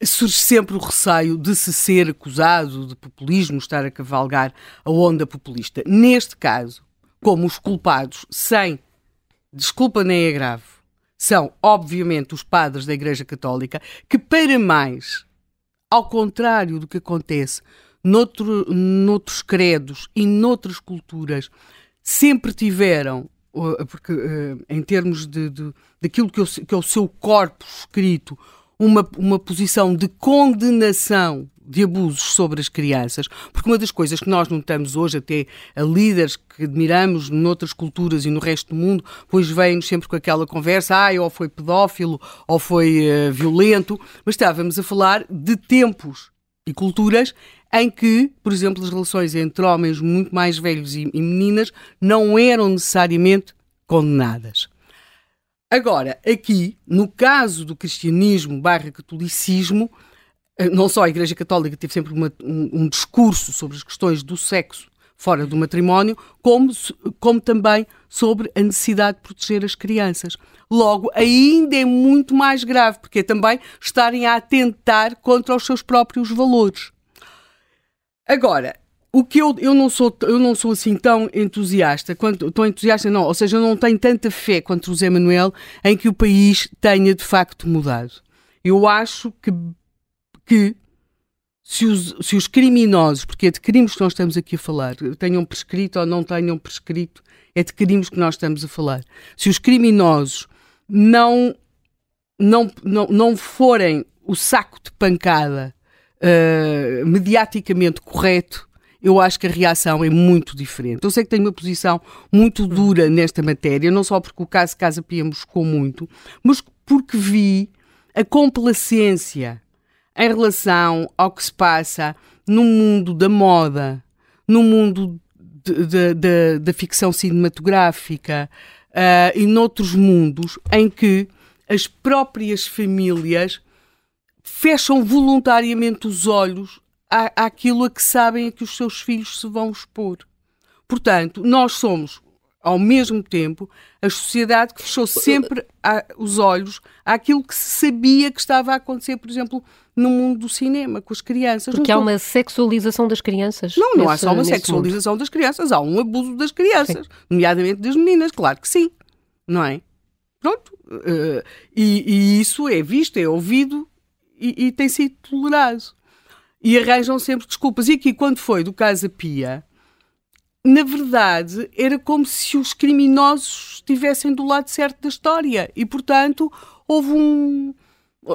surge sempre o receio de se ser acusado de populismo, estar a cavalgar a onda populista. Neste caso, como os culpados, sem desculpa nem agravo, são, obviamente, os padres da Igreja Católica, que, para mais ao contrário do que acontece noutro, noutros credos e noutras culturas, sempre tiveram, porque em termos de, de, daquilo que, que é o seu corpo escrito, uma, uma posição de condenação de abusos sobre as crianças, porque uma das coisas que nós notamos hoje, até a líderes que admiramos noutras culturas e no resto do mundo, pois vêm-nos sempre com aquela conversa, ah, ou foi pedófilo, ou foi uh, violento, mas estávamos a falar de tempos e culturas em que, por exemplo, as relações entre homens muito mais velhos e, e meninas não eram necessariamente condenadas. Agora, aqui, no caso do cristianismo barra catolicismo, não só a Igreja Católica teve sempre uma, um, um, discurso sobre as questões do sexo fora do matrimónio, como, como também sobre a necessidade de proteger as crianças. Logo, ainda é muito mais grave, porque é também estarem a atentar contra os seus próprios valores. Agora, o que eu, eu não sou eu não sou assim tão entusiasta quanto tão entusiasta não ou seja eu não tenho tanta fé quanto o José Manuel em que o país tenha de facto mudado eu acho que que se os, se os criminosos, porque é de crimes que nós estamos aqui a falar, tenham prescrito ou não tenham prescrito, é de crimes que nós estamos a falar. Se os criminosos não, não, não, não forem o saco de pancada uh, mediaticamente correto, eu acho que a reação é muito diferente. Eu sei que tenho uma posição muito dura nesta matéria, não só porque o caso Casa Pia chocou muito, mas porque vi a complacência em relação ao que se passa no mundo da moda, no mundo da ficção cinematográfica uh, e noutros mundos em que as próprias famílias fecham voluntariamente os olhos à, àquilo a que sabem a que os seus filhos se vão expor. Portanto, nós somos, ao mesmo tempo, a sociedade que fechou sempre a, os olhos àquilo que se sabia que estava a acontecer, por exemplo, no mundo do cinema, com as crianças. Porque há uma sexualização das crianças. Não, não nesse, há só uma sexualização mundo. das crianças, há um abuso das crianças, sim. nomeadamente das meninas, claro que sim, não é? Pronto. Uh, e, e, isso é visto, é ouvido e, e, tem sido tolerado. E arranjam sempre desculpas. E aqui, quando foi do Casa Pia, na verdade, era como se os criminosos estivessem do lado certo da história. E, portanto, houve um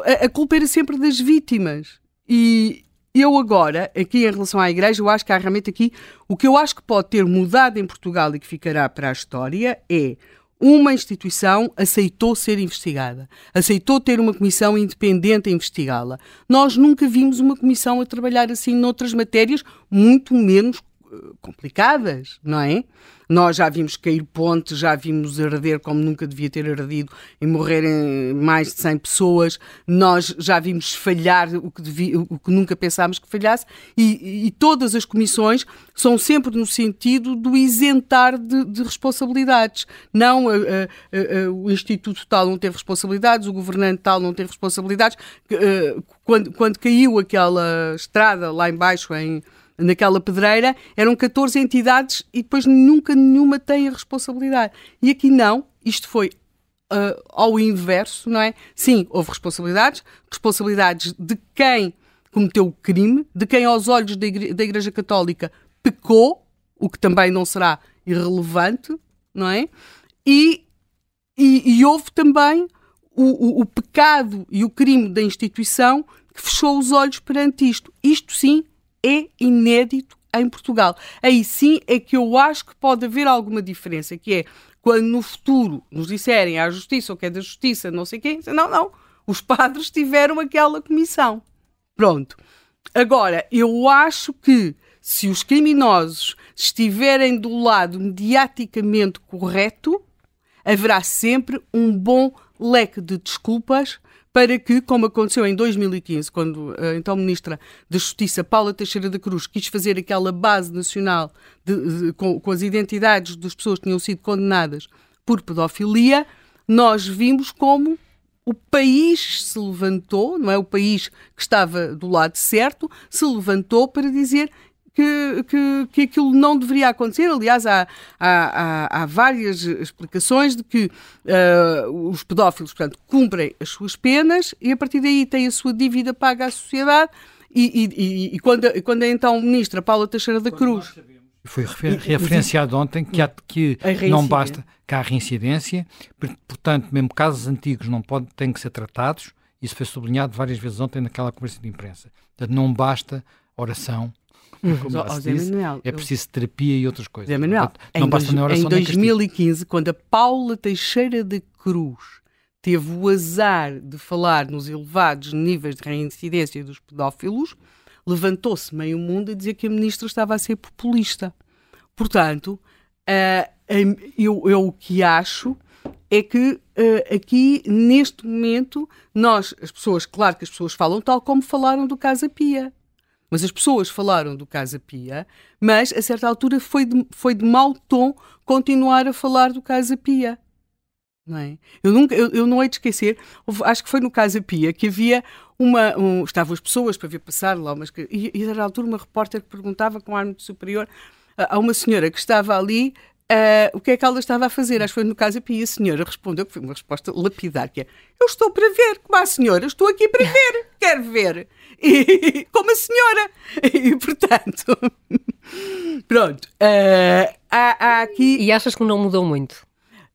a, culpa era sempre das vítimas. E eu agora, aqui em relação à Igreja, eu acho que há realmente aqui o que eu acho que pode ter mudado em Portugal e que ficará para a história é uma instituição aceitou ser investigada, aceitou ter uma comissão independente a investigá-la. Nós nunca vimos uma comissão a trabalhar assim noutras matérias, muito menos complicadas, não é? Nós já vimos cair pontes, já vimos arder como nunca devia ter ardido e morrerem mais de 100 pessoas. Nós já vimos falhar o que, devia, o que nunca pensámos que falhasse. E, e, todas as comissões são sempre no sentido do isentar de, de responsabilidades. Não a, a, a, o Instituto tal não teve responsabilidades, o governante tal não teve responsabilidades. Eh, quando, quando caiu aquela estrada lá embaixo em naquela pedreira, eram 14 entidades e depois nunca nenhuma tem a responsabilidade. E aqui não, isto foi uh, ao inverso, não é? Sim, houve responsabilidades, responsabilidades de quem cometeu o crime, de quem aos olhos da Igreja, da Igreja Católica pecou, o que também não será irrelevante, não é? E, e, e houve também o, o, o, pecado e o crime da instituição que fechou os olhos perante isto. Isto sim é inédito em Portugal. Aí sim é que eu acho que pode haver alguma diferença, que é quando no futuro nos disserem à justiça o que é da justiça, não sei quem, não, não, os padres tiveram aquela comissão. Pronto. Agora, eu acho que se os criminosos estiverem do lado mediaticamente correto, haverá sempre um bom leque de desculpas para que, como aconteceu em 2015, quando a então Ministra da Justiça, Paula Teixeira da Cruz, quis fazer aquela base nacional de, de, com, com as identidades das pessoas que tinham sido condenadas por pedofilia, nós vimos como o país se levantou, não é? O país que estava do lado certo, se levantou para dizer que, que, que aquilo não deveria acontecer. Aliás, há, há, há, várias explicações de que uh, os pedófilos, portanto, cumprem as suas penas e a partir daí têm a sua dívida paga à sociedade. E, e, e, quando, quando a então ministra Paula Teixeira da Cruz. Foi referenciado ontem que, há, que não basta que há reincidência, portanto, mesmo casos antigos não podem, têm que ser tratados. Isso foi sublinhado várias vezes ontem naquela conversa de imprensa. Portanto, não basta oração, como oh, disse, Manuel, é preciso terapia e outras coisas. Zé Manuel, Portanto, não basta dois, em 2015, quando a Paula Teixeira de Cruz teve o azar de falar nos elevados níveis de reincidência dos pedófilos, levantou-se meio mundo a dizer que a ministra estava a ser populista. Portanto, uh, eu, eu o que acho é que uh, aqui, neste momento, nós, as pessoas, claro que as pessoas falam tal como falaram do Casa Pia. Mas as pessoas falaram do Casa Pia, mas a certa altura foi de, foi de mau tom continuar a falar do Casa Pia. Não é? eu, nunca, eu, eu não hei de esquecer, acho que foi no Casa Pia que havia uma. Um, estavam as pessoas para ver passar lá, mas e, e a altura uma repórter que perguntava com ar muito superior a uma senhora que estava ali Uh, o que é que ela estava a fazer? Acho que foi no caso e a senhora respondeu, que foi uma resposta lapidar, que é, eu estou para ver, como a senhora, estou aqui para ver, (laughs) quero ver, e, (laughs) como a senhora. E, portanto, (laughs) pronto, uh, há, há, aqui... E achas que não mudou muito?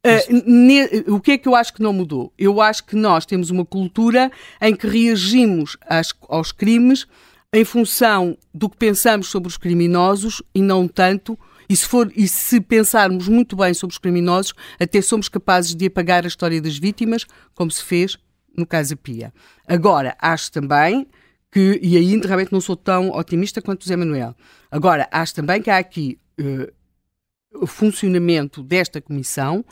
Uh, ne, o que é que eu acho que não mudou? Eu acho que nós temos uma cultura em que reagimos às, aos crimes em função do que pensamos sobre os criminosos e não tanto e se, for, e se pensarmos muito bem sobre os criminosos, até somos capazes de apagar a história das vítimas, como se fez no caso Pia. Agora, acho também que, e aí realmente não sou tão otimista quanto o Zé Manuel, agora, acho também que há aqui uh, o funcionamento desta comissão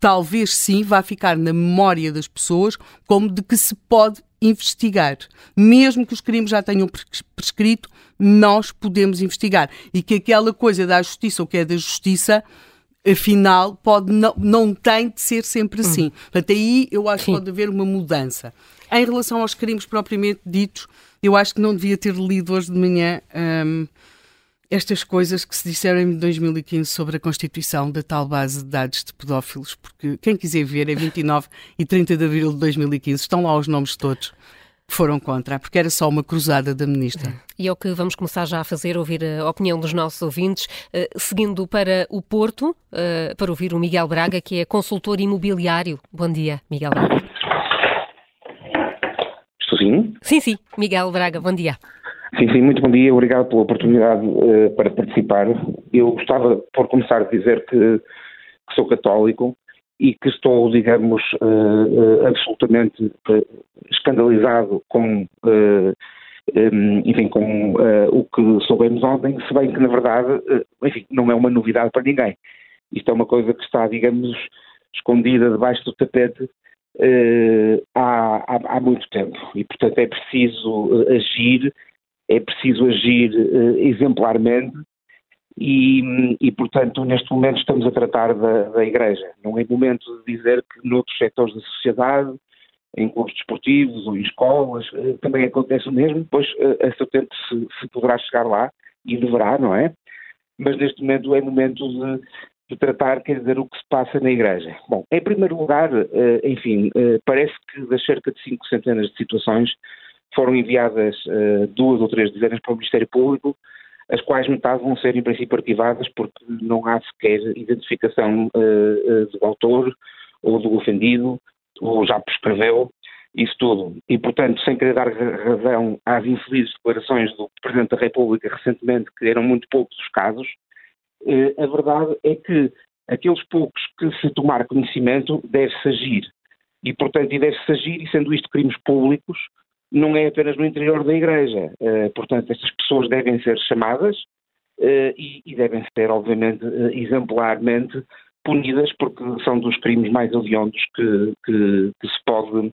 talvez sim vá ficar na memória das pessoas como de que se pode investigar. Mesmo que os crimes já tenham prescrito, nós podemos investigar. E que aquela coisa da justiça, ou que é da justiça, afinal, pode não, não tem de ser sempre assim. Uhum. Portanto, aí eu acho que pode haver uma mudança. Em relação aos crimes propriamente ditos, eu acho que não devia ter lido hoje de manhã. Hum, estas coisas que se disseram em 2015 sobre a constituição da tal base de dados de pedófilos, porque quem quiser ver é 29 e 30 de abril de 2015, estão lá os nomes todos foram contra, porque era só uma cruzada da ministra. E é o que vamos começar já a fazer, ouvir a opinião dos nossos ouvintes, eh, seguindo para o Porto, eh, para ouvir o Miguel Braga, que é consultor imobiliário. Bom dia, Miguel Braga. Estou sim? Sim, sim. Miguel Braga, bom dia. Sim, sim, muito bom dia, obrigado pela oportunidade uh, para participar. Eu gostava, por começar, de dizer que, que sou católico e que estou, digamos, uh, uh, absolutamente escandalizado com, enfim, com o que soubemos ontem, se bem que, na verdade, enfim, não é uma novidade para ninguém. Isto é uma coisa que está, digamos, escondida debaixo do tapete há, há, há muito tempo e, portanto, é preciso agir é preciso agir exemplarmente e, e, portanto, neste momento estamos a tratar da, da, Igreja. Não é momento de dizer que noutros setores da sociedade, em clubes desportivos ou em escolas, uh, também acontece o mesmo, pois uh, a seu tempo se, se, poderá chegar lá e deverá, não é? Mas neste momento é momento de, de tratar, quer dizer, o que se passa na Igreja. Bom, em primeiro lugar, eh, enfim, eh, parece que das cerca de cinco centenas de situações foram enviadas eh, duas ou três dezenas para o Ministério Público, as quais metade vão ser, em princípio, arquivadas porque não há sequer identificação do autor ou do ofendido, ou já prescreveu, isso tudo. E, portanto, sem querer dar razão às infelizes declarações do Presidente da República recentemente, que eram muito poucos os casos, eh, a verdade é que aqueles poucos que se tomar conhecimento deve-se agir. E, portanto, deve-se agir, e sendo isto crimes públicos, não é apenas no interior da Igreja. Eh, portanto, estas pessoas devem ser chamadas eh, e, e, devem ser, obviamente, exemplarmente punidas, porque são dos crimes mais hediondos que, que, que, se pode,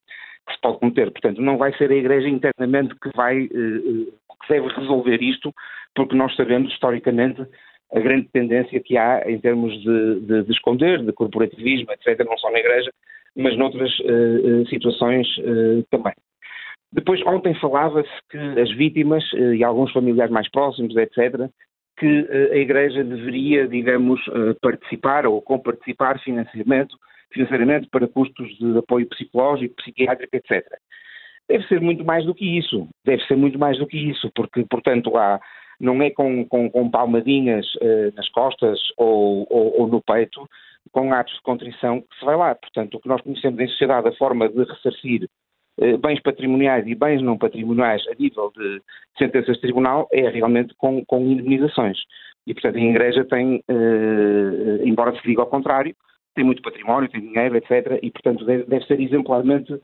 que se pode cometer. Portanto, não vai ser a Igreja internamente que vai, que deve resolver isto, porque nós sabemos, historicamente, a grande tendência que há em termos de, de, de esconder, de corporativismo, etc., não só na Igreja, mas noutras uh, situações uh, também. Depois, ontem falava-se que as vítimas uh, e alguns familiares mais próximos, etc., que a Igreja deveria, digamos, participar ou comparticipar financeiramente, financeiramente para custos de apoio psicológico, psiquiátrico, etc. Deve ser muito mais do que isso. Deve ser muito mais do que isso, porque, portanto, há não é com, com, com palmadinhas nas costas ou, ou, ou, no peito, com atos de contrição que se vai lá. Portanto, o que nós conhecemos em sociedade, a forma de ressarcir bens patrimoniais e bens não patrimoniais a nível de sentenças de tribunal é realmente com, com indemnizações. E, portanto, a Igreja tem, uh, embora se diga ao contrário, tem muito património, tem dinheiro, etc., e, portanto, deve, deve ser exemplarmente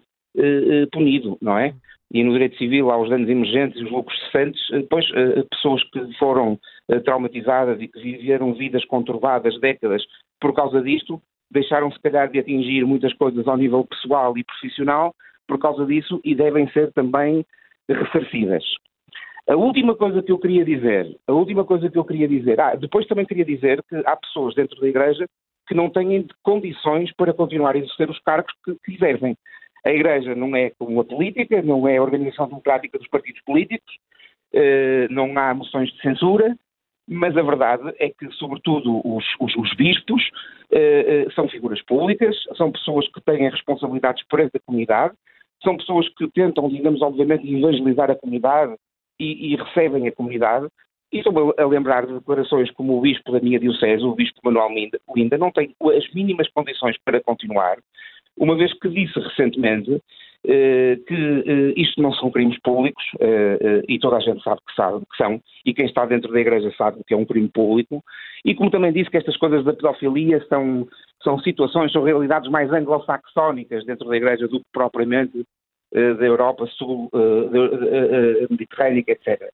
punido, não é? e no direito civil há os danos emergentes e os lucros cessantes, eh, depois eh, pessoas que foram eh, traumatizadas e que viveram vidas conturbadas décadas por causa disto, deixaram se calhar de atingir muitas coisas ao nível pessoal e profissional por causa disso e devem ser também ressarcidas. A última coisa que eu queria dizer, a última coisa que eu queria dizer, ah, depois também queria dizer que há pessoas dentro da Igreja que não têm condições para continuar a exercer os cargos que, que. A Igreja não é como a política, não é a organização democrática dos partidos políticos, eh, não há moções de censura, mas a verdade é que, sobretudo, os, os, os bispos eh, eh, são figuras públicas, são pessoas que têm responsabilidades perante a comunidade, são pessoas que tentam, digamos, obviamente, evangelizar a comunidade e, e recebem a comunidade. E estou a lembrar de declarações como o bispo da minha diocese, o bispo Manuel Linda, não tem as mínimas condições para continuar, uma vez que disse recentemente que eh, isto não são crimes públicos, eh, e toda a gente sabe que, sabe que são, e quem está dentro da Igreja sabe que é um crime público, e como também disse que estas coisas da pedofilia são, são situações, são realidades mais anglo-saxónicas dentro da Igreja do que propriamente da Europa Sul, Mediterrânica, etc.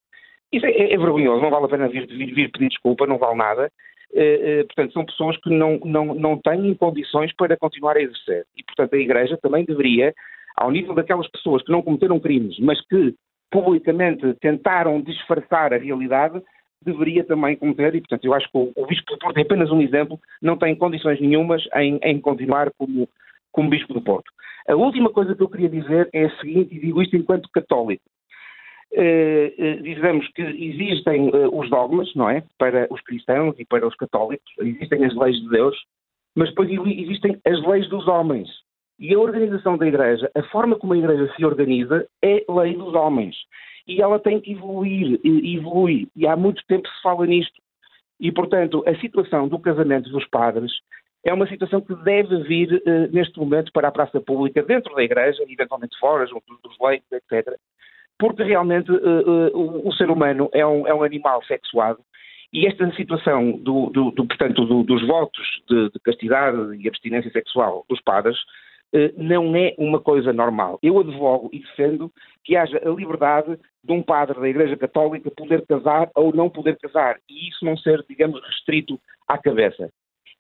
Isso é, é, é, vergonhoso, não vale a pena vir, vir, vir pedir desculpa, não vale nada. Eh, eh, portanto, são pessoas que não, não, não têm condições para continuar a exercer. E, portanto, a Igreja também deveria, ao nível daquelas pessoas que não cometeram crimes, mas que publicamente tentaram disfarçar a realidade, deveria também cometer, e portanto eu acho que o, o Bispo do Porto é apenas um exemplo, não tem condições nenhumas em, em continuar como, como Bispo do Porto. A última coisa que eu queria dizer é a seguinte, e digo isto enquanto católico. Eh, eh, dizemos que existem eh, os dogmas, não é? Para os cristãos e para os católicos, existem as leis de Deus, mas depois existem as leis dos homens. E a organização da Igreja, a forma como a Igreja se organiza, é lei dos homens. E ela tem que evoluir, e evolui. E há muito tempo se fala nisto. E, portanto, a situação do casamento dos padres é uma situação que deve vir, neste momento, para a praça pública, dentro da Igreja, eventualmente fora, junto dos leigos, etc porque realmente uh, uh, o, o, ser humano é um, é um animal sexuado e esta situação do, do, do portanto, do, dos votos de, de, castidade e abstinência sexual dos padres não é uma coisa normal. Eu advogo e defendo que haja a liberdade de um padre da Igreja Católica poder casar ou não poder casar e isso não ser, digamos, restrito à cabeça.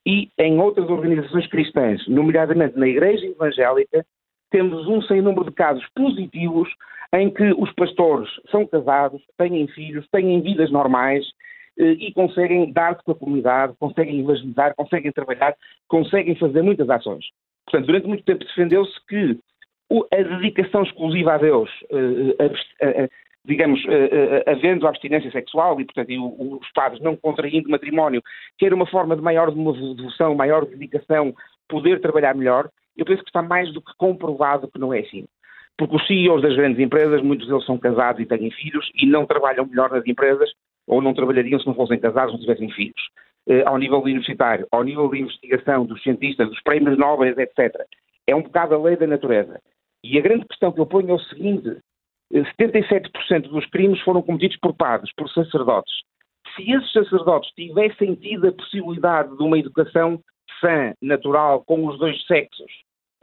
E em outras organizações cristãs, nomeadamente na Igreja Evangélica, temos um sem número de casos positivos em que os pastores são casados, têm filhos, têm vidas normais eh, e conseguem dar-se com a comunidade, conseguem evangelizar, conseguem trabalhar, conseguem fazer muitas ações. Portanto, durante muito tempo defendeu-se que a dedicação exclusiva a Deus, eh, digamos, uh, uh, havendo abstinência sexual e, portanto, e os padres não contraindo matrimónio, que era uma forma de maior devoção, maior dedicação, poder trabalhar melhor, eu penso que está mais do que comprovado que não é assim. Porque os CEOs das grandes empresas, muitos deles são casados e têm filhos e não trabalham melhor nas empresas, ou não trabalhariam se não fossem casados, não tivessem filhos. Uh, ao nível universitário, ao nível de investigação dos cientistas, dos prémios nobres, etc. É um bocado a lei da natureza. E a grande questão que eu ponho é o seguinte: 77% eh, dos crimes foram cometidos por padres, por sacerdotes. Se esses sacerdotes tivessem tido a possibilidade de uma educação sã, natural, com os dois sexos,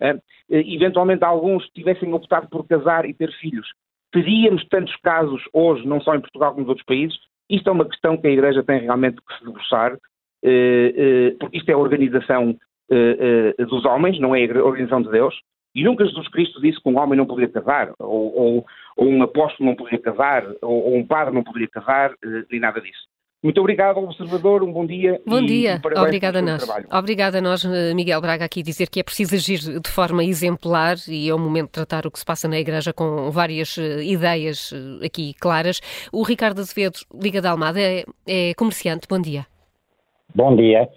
eh, eventualmente alguns tivessem optado por casar e ter filhos, teríamos tantos casos hoje, não só em Portugal como nos outros países? Isto é uma questão que a Igreja tem realmente que se debruçar, eh, porque isto é a organização dos homens, não é a organização de Deus, e nunca Jesus Cristo disse que um homem não poderia casar, ou, ou, ou um apóstolo não poderia casar, ou, ou, um padre não poderia casar, eh, nem nada disso. Muito obrigado ao observador, um bom dia. Bom dia, e obrigada a nós. Obrigada a nós, eh, Miguel Braga, aqui dizer que é preciso agir de forma exemplar e é o momento de tratar o que se passa na Igreja com várias ideias aqui claras. O Ricardo Azevedo, Liga da Almada, é, é comerciante. Bom dia. Bom dia.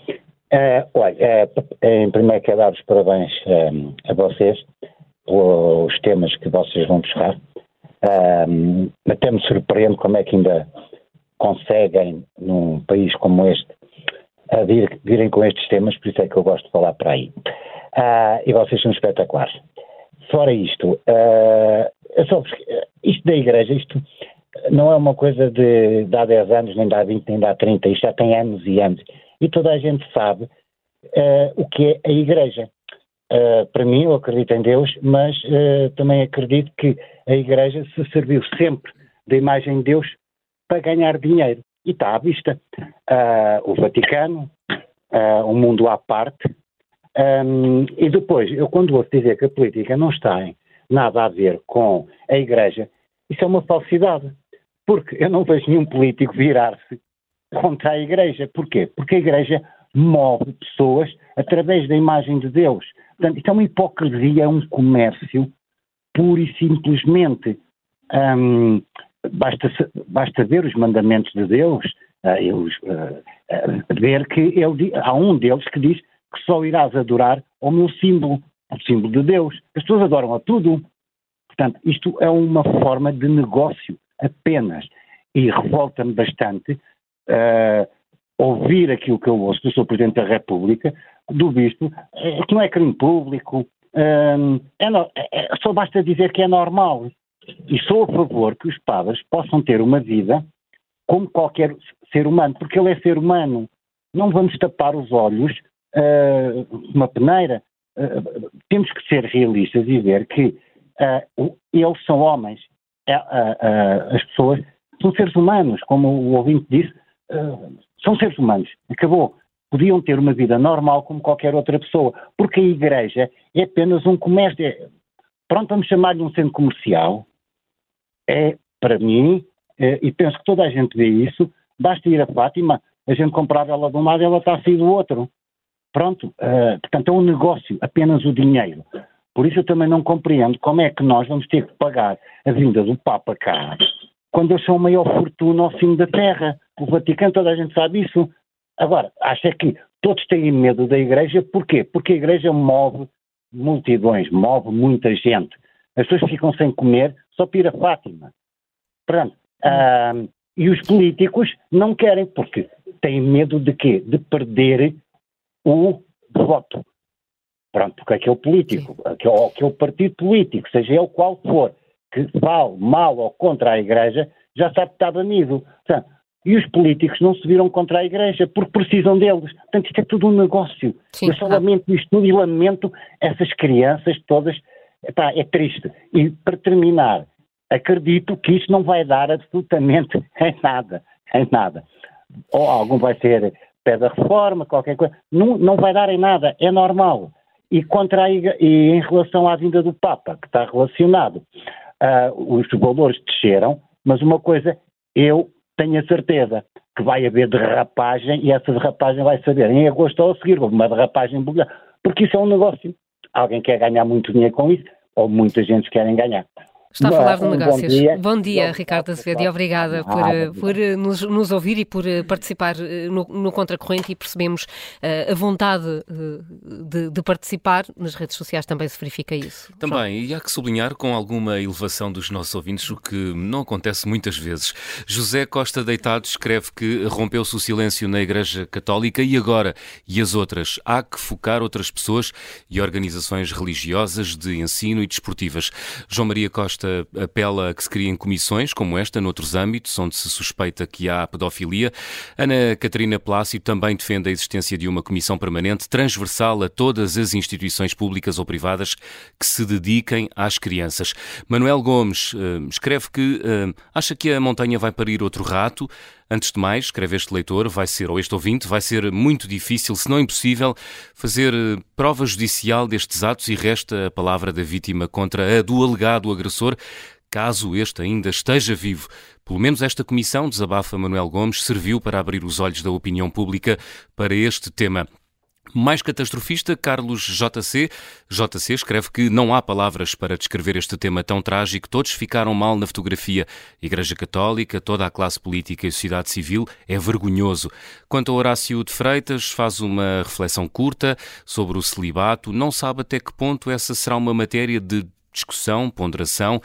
Uh, olha, uh, em primeiro quero dar os parabéns uh, a vocês pelos temas que vocês vão buscar. Uh, até me surpreende como é que ainda conseguem, num país como este, vir, virem com estes temas, por isso é que eu gosto de falar para aí. Uh, e vocês são espetaculares. Fora isto, uh, só, isto da igreja, isto não é uma coisa de, de há 10 anos, nem de há 20, nem de há 30, isto já tem anos e anos e toda a gente sabe uh, o que é a Igreja. Uh, para mim, eu acredito em Deus, mas uh, também acredito que a Igreja se serviu sempre da imagem de Deus para ganhar dinheiro. E está à vista. o Vaticano, o mundo à parte. Um, e depois, eu quando ouço dizer que a política não está em nada a ver com a Igreja, isso é uma falsidade. Porque eu não vejo nenhum político virar-se contra a Igreja. Porquê? Porque a Igreja move pessoas através da imagem de Deus. Portanto, isto é uma hipocrisia, é um comércio puro e simplesmente. Basta, basta ver os mandamentos de Deus, uh, uh, uh, ver que há um deles que diz que só irás adorar ao meu símbolo, o símbolo de Deus. As pessoas adoram a tudo. Portanto, isto é uma forma de negócio apenas. E revolta-me bastante uh, ouvir aquilo que eu ouço do Sr. Presidente da República, do Bispo, uh, que não é crime público, uh, é no, é, só basta dizer que é normal. E sou a favor que os padres possam ter uma vida como qualquer ser humano, porque ele é ser humano. Não vamos tapar os olhos uh, uma peneira. Uh, temos que ser realistas e ver que uh, eles são homens. as pessoas são seres humanos, como o ouvinte disse, uh, são seres humanos, acabou. Podiam ter uma vida normal como qualquer outra pessoa, porque a igreja é apenas um comércio. É, pronto, vamos chamar-lhe um centro comercial. É, para mim, é, e penso que toda a gente vê isso, basta ir a Fátima, a gente comprava ela de um lado e ela está assim do outro. Pronto, uh, portanto é um negócio, apenas o dinheiro. Por isso eu também não compreendo como é que nós vamos ter que pagar a vinda do Papa cá, quando eles são a maior fortuna ao fim da Terra. O Vaticano, toda a gente sabe isso. Agora, acha que todos têm medo da Igreja, porquê? Porque a Igreja move multidões, move muita gente. As pessoas ficam sem comer só para ir a Fátima. Pronto. Uh, e os políticos não querem, porque têm medo de quê? De perder o voto. Pronto, porque aquele político, aquele, aquele partido político, seja ele qual for, que fale mal ou contra a Igreja, já sabe que está banido. Portanto, e os políticos não se viram contra a Igreja porque precisam deles. Portanto, isto é tudo um negócio. Sim, Eu só lamento isto tudo e lamento essas crianças todas. Epá, é triste. E para terminar, acredito que isto não vai dar absolutamente (laughs) em nada. Em nada. Ou algum vai ser pé da reforma, qualquer coisa. Não, não vai dar em nada. É normal. E, contra a, e em relação à vinda do Papa, que está relacionado, uh, os valores desceram, mas uma coisa eu tenho a certeza que vai haver derrapagem e essa derrapagem vai saber em agosto ou a seguir, uma derrapagem porque isso é um negócio. Alguém quer ganhar muito dinheiro com isso ou muita gente querem ganhar. Está a falar de negócios. Bom dia, bom dia Ricardo Azevedo, e obrigada por, ah, por eh, nos, nos, ouvir e por eh, participar eh, no, no Contracorrente e percebemos uh, a vontade de, de, participar. Nas redes sociais também se verifica isso. Também, João. e há que sublinhar com alguma elevação dos nossos ouvintes, o que não acontece muitas vezes. José Costa Deitado escreve que rompeu-se o silêncio na Igreja Católica e agora, e as outras? Há que focar outras pessoas e organizações religiosas de ensino e desportivas. João Maria Costa apela a que se criem comissões como esta noutros âmbitos onde se suspeita que há pedofilia. Ana Catarina Plácido também defende a existência de uma comissão permanente transversal a todas as instituições públicas ou privadas que se dediquem às crianças. Manuel Gomes uh, escreve que uh, acha que a montanha vai parir outro rato. Antes de mais, escreve este leitor, vai ser, ou este ouvinte, vai ser muito difícil, se não impossível, fazer eh, prova judicial destes atos e resta a palavra da vítima contra a do alegado agressor, caso este ainda esteja vivo. Pelo menos esta comissão, desabafa Manuel Gomes, serviu para abrir os olhos da opinião pública para este tema. Mais catastrofista, Carlos JC. JC escreve que não há palavras para descrever este tema tão trágico. Todos ficaram mal na fotografia. Igreja Católica, toda a classe política e sociedade civil é vergonhoso. Quanto a Horácio de Freitas, faz uma reflexão curta sobre o celibato. Não sabe até que ponto essa será uma matéria de discussão, ponderação.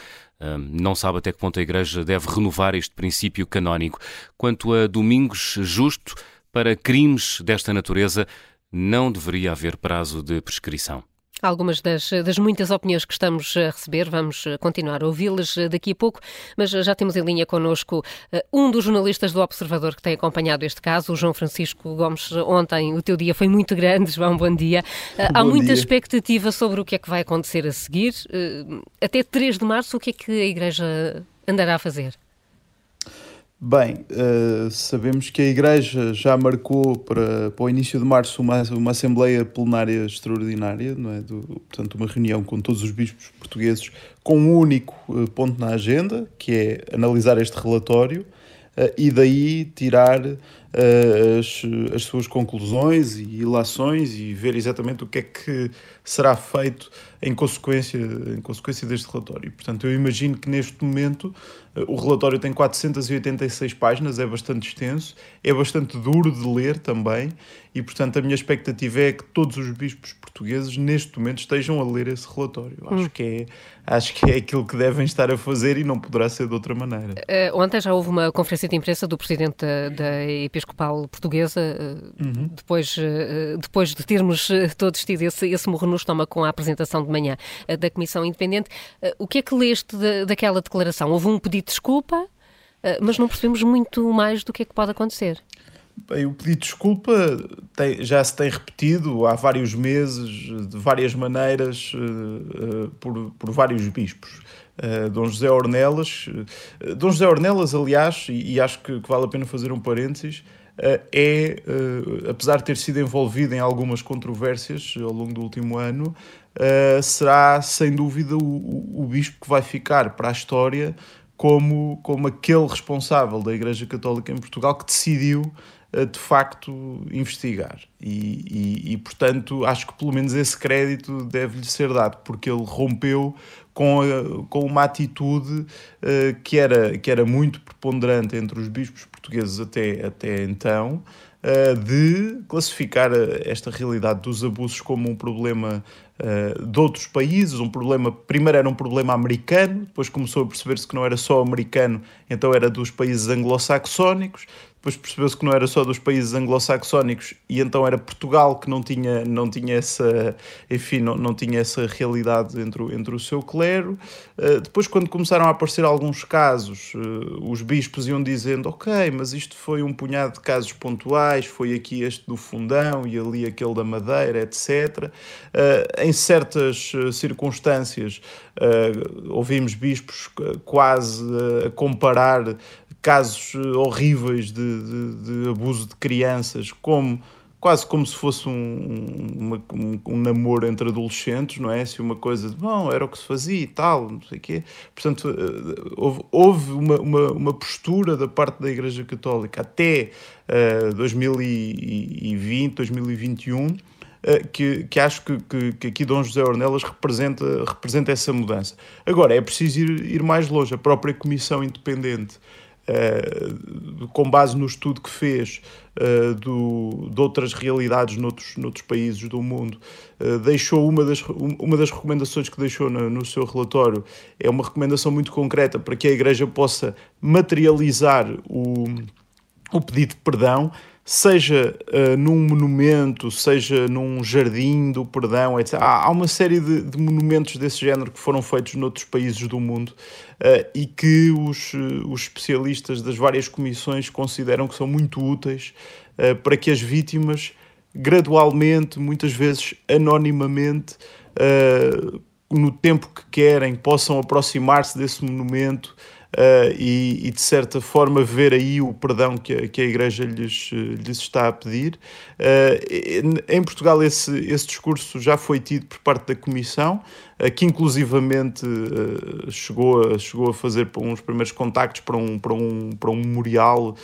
Não sabe até que ponto a Igreja deve renovar este princípio canónico. Quanto a Domingos Justo, para crimes desta natureza, não deveria haver prazo de prescrição. Algumas das, das, muitas opiniões que estamos a receber, vamos continuar a ouvi-las daqui a pouco, mas já temos em linha connosco eh, um dos jornalistas do Observador que tem acompanhado este caso, o João Francisco Gomes. Ontem o teu dia foi muito grande, (laughs) João, bom dia. Eh, bom Há muita dia. expectativa sobre o que é que vai acontecer a seguir. Eh, até 3 de março, o que é que a Igreja andará a fazer? Bem, uh, sabemos que a Igreja já marcou para, para o início de março uma, uma Assembleia Plenária Extraordinária, não é? Do, portanto, uma reunião com todos os bispos portugueses com um único uh, ponto na agenda, que é analisar este relatório uh, e daí tirar as, as suas conclusões e ilações e ver exatamente o que é que será feito em consequência, em consequência deste relatório. Portanto, eu imagino que neste momento o relatório tem 486 páginas, é bastante extenso, é bastante duro de ler também, e portanto a minha expectativa é que todos os bispos portugueses neste momento estejam a ler esse relatório. Acho, hum. que é, acho que é aquilo que devem estar a fazer e não poderá ser de outra maneira. Uh, ontem já houve uma conferência de imprensa do presidente da, da Episcopal Portuguesa, uh, uhum. depois, uh, depois de termos todos tido esse, esse morro no estômago com a apresentação de manhã da Comissão Independente. o que é que leste de, daquela declaração? Houve um pedido de desculpa, mas não percebemos muito mais do que é que pode acontecer. Bem, o pedido de desculpa tem, já se tem repetido há vários meses, de várias maneiras, uh, uh, por, por vários bispos. Uh, Dom José Ornelas, Dom José Ornelas, aliás, e, e acho que, que, vale a pena fazer um parênteses, é, apesar de ter sido envolvido em algumas controvérsias ao longo do último ano, será sem dúvida o, o, o bispo que vai ficar para a história como, como aquele responsável da Igreja Católica em Portugal que decidiu de facto investigar. E, e, e, portanto, acho que pelo menos esse crédito deve-lhe ser dado, porque ele rompeu com, a, com uma atitude uh, que, era, que era muito preponderante entre os bispos portugueses até, até então, uh, de classificar esta realidade dos abusos como um problema de outros países, um problema, primeiro era um problema americano, depois começou a perceber-se que não era só americano, então era dos países anglo-saxónicos, depois percebeu-se que não era só dos países anglo-saxónicos e então era Portugal que não tinha, não tinha essa, enfim, não, não tinha essa realidade entre, o, entre o seu clero. Uh, depois, quando começaram a aparecer alguns casos, uh, os bispos iam dizendo: Ok, mas isto foi um punhado de casos pontuais, foi aqui este do fundão e ali aquele da madeira, etc. Uh, eh, em certas circunstâncias, ouvimos bispos quase a comparar casos eh, horríveis de, de, de, abuso de crianças, como quase como se fosse um, uma, um, um, namoro entre adolescentes, não é? Se uma coisa de, bom, era o que se fazia e tal, não sei o quê. Portanto, eh, houve, houve uma, uma, uma, postura da parte da Igreja Católica até uh, 2020, 2021, que, que acho que, que, que, aqui Dom José Ornelas representa, representa essa mudança. Agora, é preciso ir, ir mais longe. A própria Comissão Independente Uh, com base no estudo que fez uh, do, de outras realidades noutros, noutros países do mundo, uh, deixou uma das, uma das recomendações que deixou no, no, seu relatório. É uma recomendação muito concreta para que a Igreja possa materializar o, o pedido de perdão seja uh, num monumento, seja num jardim do perdão, etc. Há, há uma série de, de, monumentos desse género que foram feitos noutros países do mundo uh, e que os, uh, os especialistas das várias comissões consideram que são muito úteis para que as vítimas, gradualmente, muitas vezes anonimamente, no tempo que querem, possam aproximar-se desse monumento uh, e, e, de certa forma ver aí o perdão que a, que a Igreja lhes, lhes está a pedir. Uh, em Portugal esse, esse discurso já foi tido por parte da Comissão, uh, que inclusivamente chegou, a, chegou a fazer uns primeiros contactos para um, para um, para um memorial,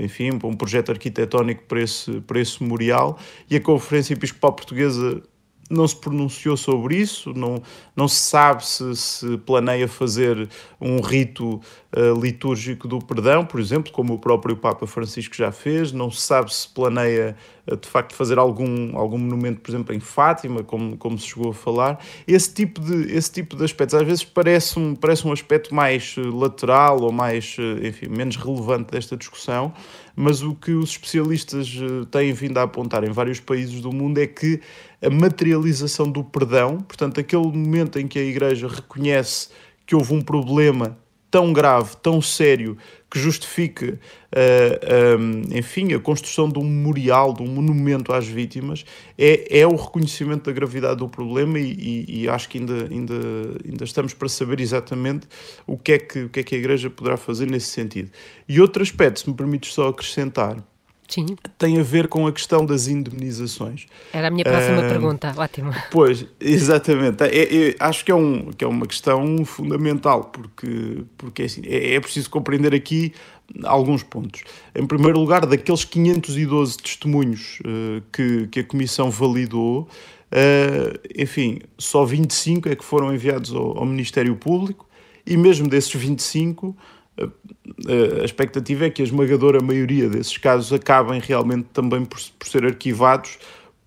enfim, para um projeto arquitetónico para esse, para esse memorial, e a Conferência Episcopal Portuguesa não se pronunciou sobre isso, não, não se sabe se, se planeia fazer um rito uh, litúrgico do perdão, por exemplo, como o próprio Papa Francisco já fez, não se sabe se planeia de facto fazer algum, algum monumento, por exemplo, em Fátima, como, como se chegou a falar. Esse tipo de, esse tipo de aspectos às vezes parece um, parece um aspecto mais eh, lateral ou mais, enfim, menos relevante desta discussão, mas o que os especialistas têm vindo a apontar em vários países do mundo é que a materialização do perdão, portanto, aquele momento em que a Igreja reconhece que houve um problema tão grave, tão sério, que justifique, uh, eh, um, eh, enfim, a construção de um memorial, de um monumento às vítimas, é, é o reconhecimento da gravidade do problema e, e, e, acho que ainda, ainda, ainda estamos para saber exatamente o que, é que, o que é que a Igreja poderá fazer nesse sentido. E outro aspecto, se me permites só acrescentar, Sim. tem a ver com a questão das indemnizações. Era a minha próxima uh, pergunta, ótimo. Pois, exatamente. É, é, acho que é, um, que é uma questão fundamental, porque, porque é, assim, é, é preciso compreender aqui alguns pontos. Em primeiro lugar, daqueles 512 testemunhos uh, que, que a Comissão validou, uh, enfim, só 25 é que foram enviados ao, ao Ministério Público, e mesmo desses 25 a expectativa é que a esmagadora maioria desses casos acabem realmente também por, por ser arquivados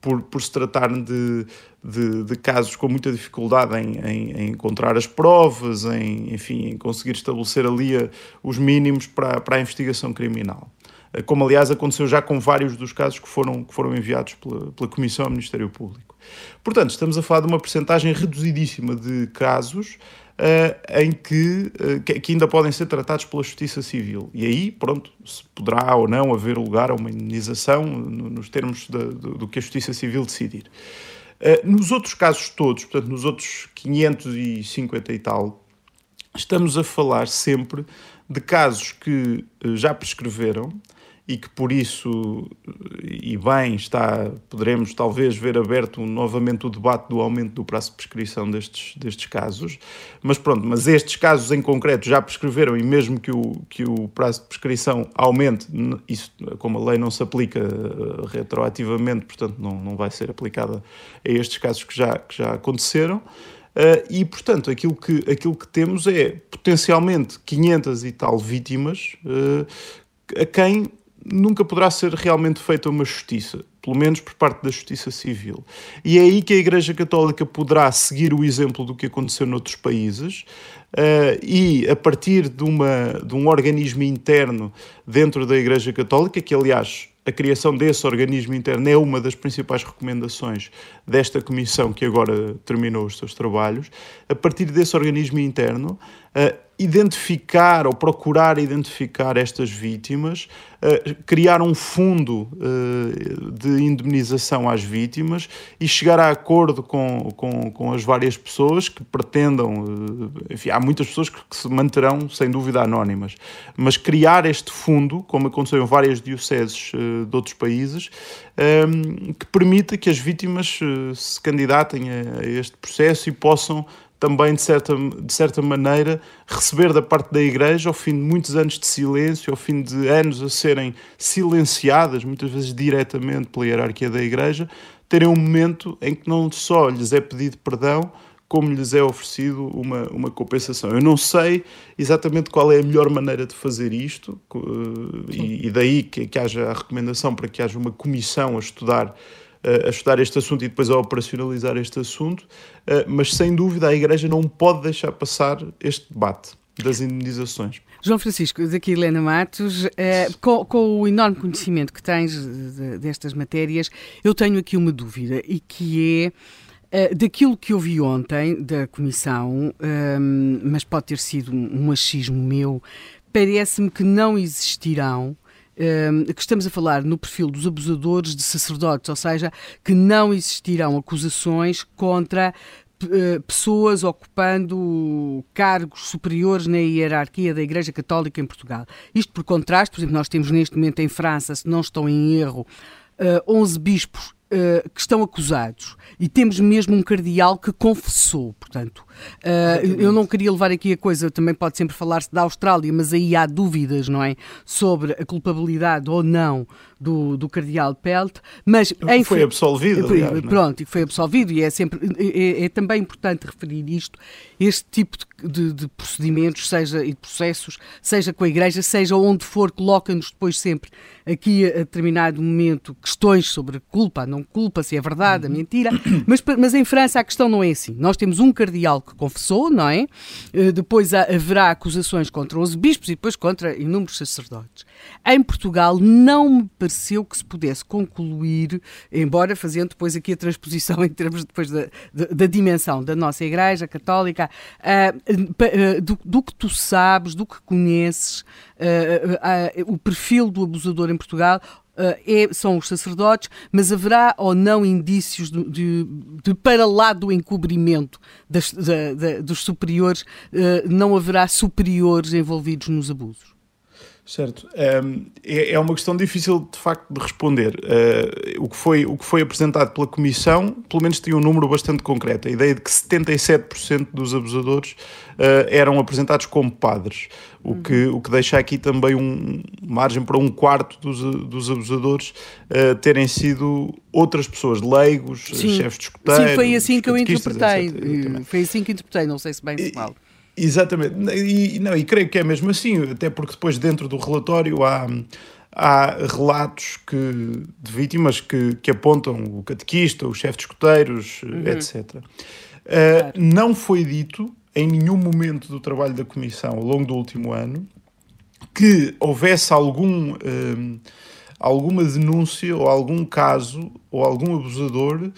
por, por se tratar de, de, de, casos com muita dificuldade em, em, em, encontrar as provas, em, enfim, em conseguir estabelecer ali a, os mínimos para, para a investigação criminal. Como, aliás, aconteceu já com vários dos casos que foram, que foram enviados pela, pela Comissão ao Ministério Público. Portanto, estamos a falar de uma percentagem reduzidíssima de casos uh, em que, uh, que, ainda podem ser tratados pela Justiça Civil. E aí, pronto, se poderá ou não haver lugar a uma indenização no, nos termos de, do, do, que a Justiça Civil decidir. Uh, nos outros casos todos, portanto, nos outros 550 e tal, estamos a falar sempre de casos que já prescreveram, e que por isso, e bem, está, poderemos talvez ver aberto novamente o debate do aumento do prazo de prescrição destes, destes casos, mas pronto, mas estes casos em concreto já prescreveram e mesmo que o, que o prazo de prescrição aumente, isso, como a lei não se aplica uh, retroativamente, portanto não, não vai ser aplicada a estes casos que já, que já aconteceram, uh, e portanto aquilo que, aquilo que temos é potencialmente 500 e tal vítimas uh, a quem nunca poderá ser realmente feita uma justiça, pelo menos por parte da justiça civil. E é aí que a Igreja Católica poderá seguir o exemplo do que aconteceu noutros países uh, e, a partir de, uma, de um organismo interno dentro da Igreja Católica, que aliás a criação desse organismo interno é uma das principais recomendações desta comissão que agora terminou os seus trabalhos. A partir desse organismo interno, uh, identificar ou procurar identificar estas vítimas, uh, criar um fundo uh, de indemnização às vítimas e chegar a acordo com, com, com as várias pessoas que pretendam. Uh, enfim, há muitas pessoas que, que, se manterão, sem dúvida, anónimas, mas criar este fundo, como aconteceu em várias dioceses de outros países, um, que permita que as vítimas se candidatem a este processo e possam também, de certa, de certa maneira, receber da parte da Igreja, ao fim de muitos anos de silêncio, ao fim de anos a serem silenciadas, muitas vezes diretamente pela hierarquia da Igreja, terem um momento em que não só lhes é pedido perdão, como lhes é oferecido uma, uma compensação. Eu não sei exatamente qual é a melhor maneira de fazer isto, e, e, daí que, que haja a recomendação para que haja uma comissão a estudar a estudar este assunto e depois a operacionalizar este assunto, mas sem dúvida a Igreja não pode deixar passar este debate das indenizações. João Francisco, daqui Helena Matos, eh, com, o enorme conhecimento que tens de, destas matérias, eu tenho aqui uma dúvida e que é Uh, daquilo que eu vi ontem da Comissão, um, mas pode ter sido um achismo meu, parece-me que não existirão que estamos a falar no perfil dos abusadores de sacerdotes, ou seja, que não existirão acusações contra eh, pessoas ocupando cargos superiores na hierarquia da Igreja Católica em Portugal. Isto por contraste, por exemplo, nós temos neste momento em França, se não estou em erro, 11 eh, bispos uh, que estão acusados e temos mesmo um cardeal que confessou, portanto. Uh, eu não queria levar aqui a coisa, também pode sempre falar-se da Austrália, mas aí há dúvidas, não é? Sobre a culpabilidade ou não do, do cardeal Pelt, mas... Em, foi absolvido, aliás, é? Pronto, e foi absolvido e é sempre... É, é, também importante referir isto, este tipo de, de, de, procedimentos, seja e de processos, seja com a Igreja, seja onde for, coloca-nos depois sempre aqui a determinado momento questões sobre culpa, não culpa, se é verdade, a uhum. mentira, mas, mas em França a questão não é assim. Nós temos um cardeal que confessou, não é? Eh, depois haverá acusações contra os bispos e depois contra inúmeros sacerdotes. Em Portugal não me pareceu que se pudesse concluir, embora fazendo depois aqui a transposição (laughs) em termos depois da, da, da dimensão da nossa Igreja Católica, uh, uh, do, do, que tu sabes, do que conheces, uh, o perfil do abusador em Portugal, é, são os sacerdotes, mas haverá ou não indícios de, de, de para lá do encobrimento das, dos superiores, não haverá superiores envolvidos nos abusos? Certo. É, é uma questão difícil, de facto, de responder. Eh, o, que foi, o que foi apresentado pela Comissão, pelo menos tinha um número bastante concreto. A ideia de que 77% dos abusadores eh, eram apresentados como padres, o, uhum. que, o que deixa aqui também um margem para um quarto dos, dos abusadores uh, terem sido outras pessoas, leigos, chefes de escuteiros. Sim, foi assim que eu interpretei. Foi assim que interpretei, não sei se bem se mal. Exatamente, e, não, e creio que é mesmo assim, até porque depois dentro do relatório há, há relatos que, de vítimas que, que apontam o catequista, o chefe de escoteiros, uhum. etc. Uh. Não foi dito em nenhum momento do trabalho da Comissão ao longo do último ano que houvesse algum, uh, alguma denúncia ou algum caso ou algum abusador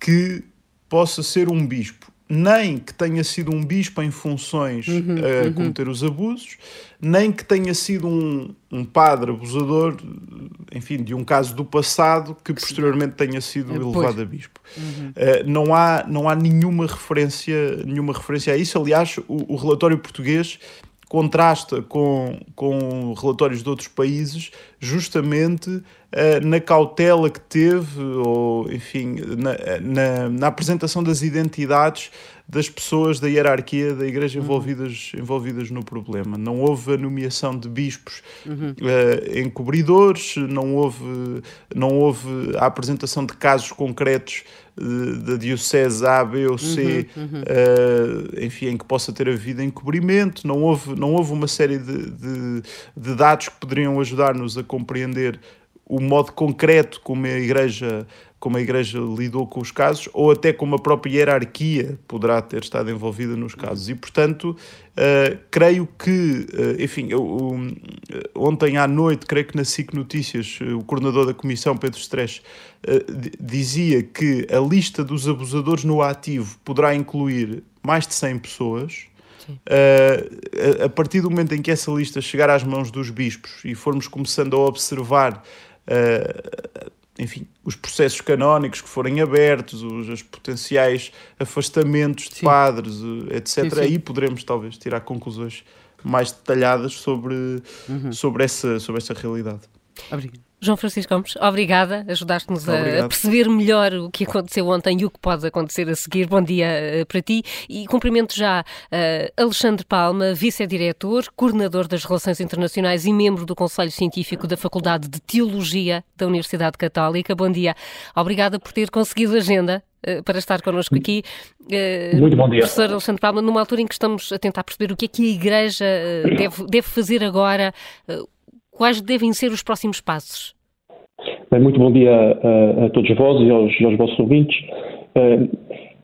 que possa ser um bispo nem que tenha sido um bispo em funções uhum, a uhum. cometer os abusos, nem que tenha sido um, um padre abusador, enfim, de um caso do passado que posteriormente tenha sido é, elevado a bispo. Uhum. Uh, não, há, não há nenhuma referência, nenhuma referência a isso. Aliás, o, o relatório português contrasta com, com relatórios de outros países, justamente na cautela que teve, ou enfim, na, na, na, apresentação das identidades das pessoas da hierarquia da Igreja uhum. envolvidas, envolvidas no problema. Não houve a nomeação de bispos uhum. uh, encobridores, não houve, não houve a apresentação de casos concretos da diocese A, B ou C, uhum. Uh, enfim, em que possa ter havido encobrimento. Não houve, não houve uma série de, de, de dados que poderiam ajudar-nos a compreender o modo concreto como a Igreja como a Igreja lidou com os casos ou até como a própria hierarquia poderá ter estado envolvida nos casos. E, portanto, uh, creio que, uh, enfim, eu, um, ontem à noite, creio que na SIC Notícias, o coordenador da Comissão, Pedro Stresch, uh, dizia que a lista dos abusadores no ativo poderá incluir mais de 100 pessoas. Uh, a, a, partir do momento em que essa lista chegar às mãos dos bispos e formos começando a observar uh, enfim, os processos canónicos que forem abertos, os, os potenciais afastamentos de sim. padres, eh, etc., sim, sim. aí poderemos talvez tirar conclusões mais detalhadas sobre, uhum. sobre, essa, sobre essa realidade. Obrigado. João Francisco Gomes, obrigada, ajudaste-nos a, perceber melhor o que aconteceu ontem e o que pode acontecer a seguir. Bom dia uh, para ti e cumprimento já uh, Alexandre Palma, vice-diretor, coordenador das Relações Internacionais e membro do Conselho Científico da Faculdade de Teologia da Universidade Católica. Bom dia, obrigada por ter conseguido a agenda uh, para estar connosco aqui. Muito bom dia. Professor Alexandre Palma, numa altura em que estamos a tentar perceber o que é que a Igreja (clears throat) deve, deve fazer agora, quais devem ser os próximos passos? Bem, muito bom dia a, a todos vós e aos, aos vossos ouvintes. Uh,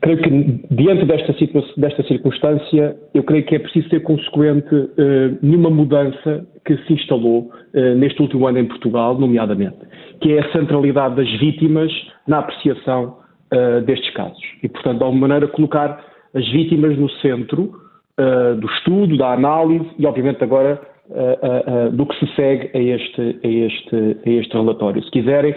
creio que, diante desta, desta, circunstância, eu creio que é preciso ser consequente uh, numa mudança que se instalou uh, neste último ano em Portugal, nomeadamente, que é a centralidade das vítimas na apreciação uh, destes casos. E, portanto, de alguma maneira, colocar as vítimas no centro do estudo, da análise e, obviamente, agora do que se segue a este, a, este, a este relatório. Se quiserem,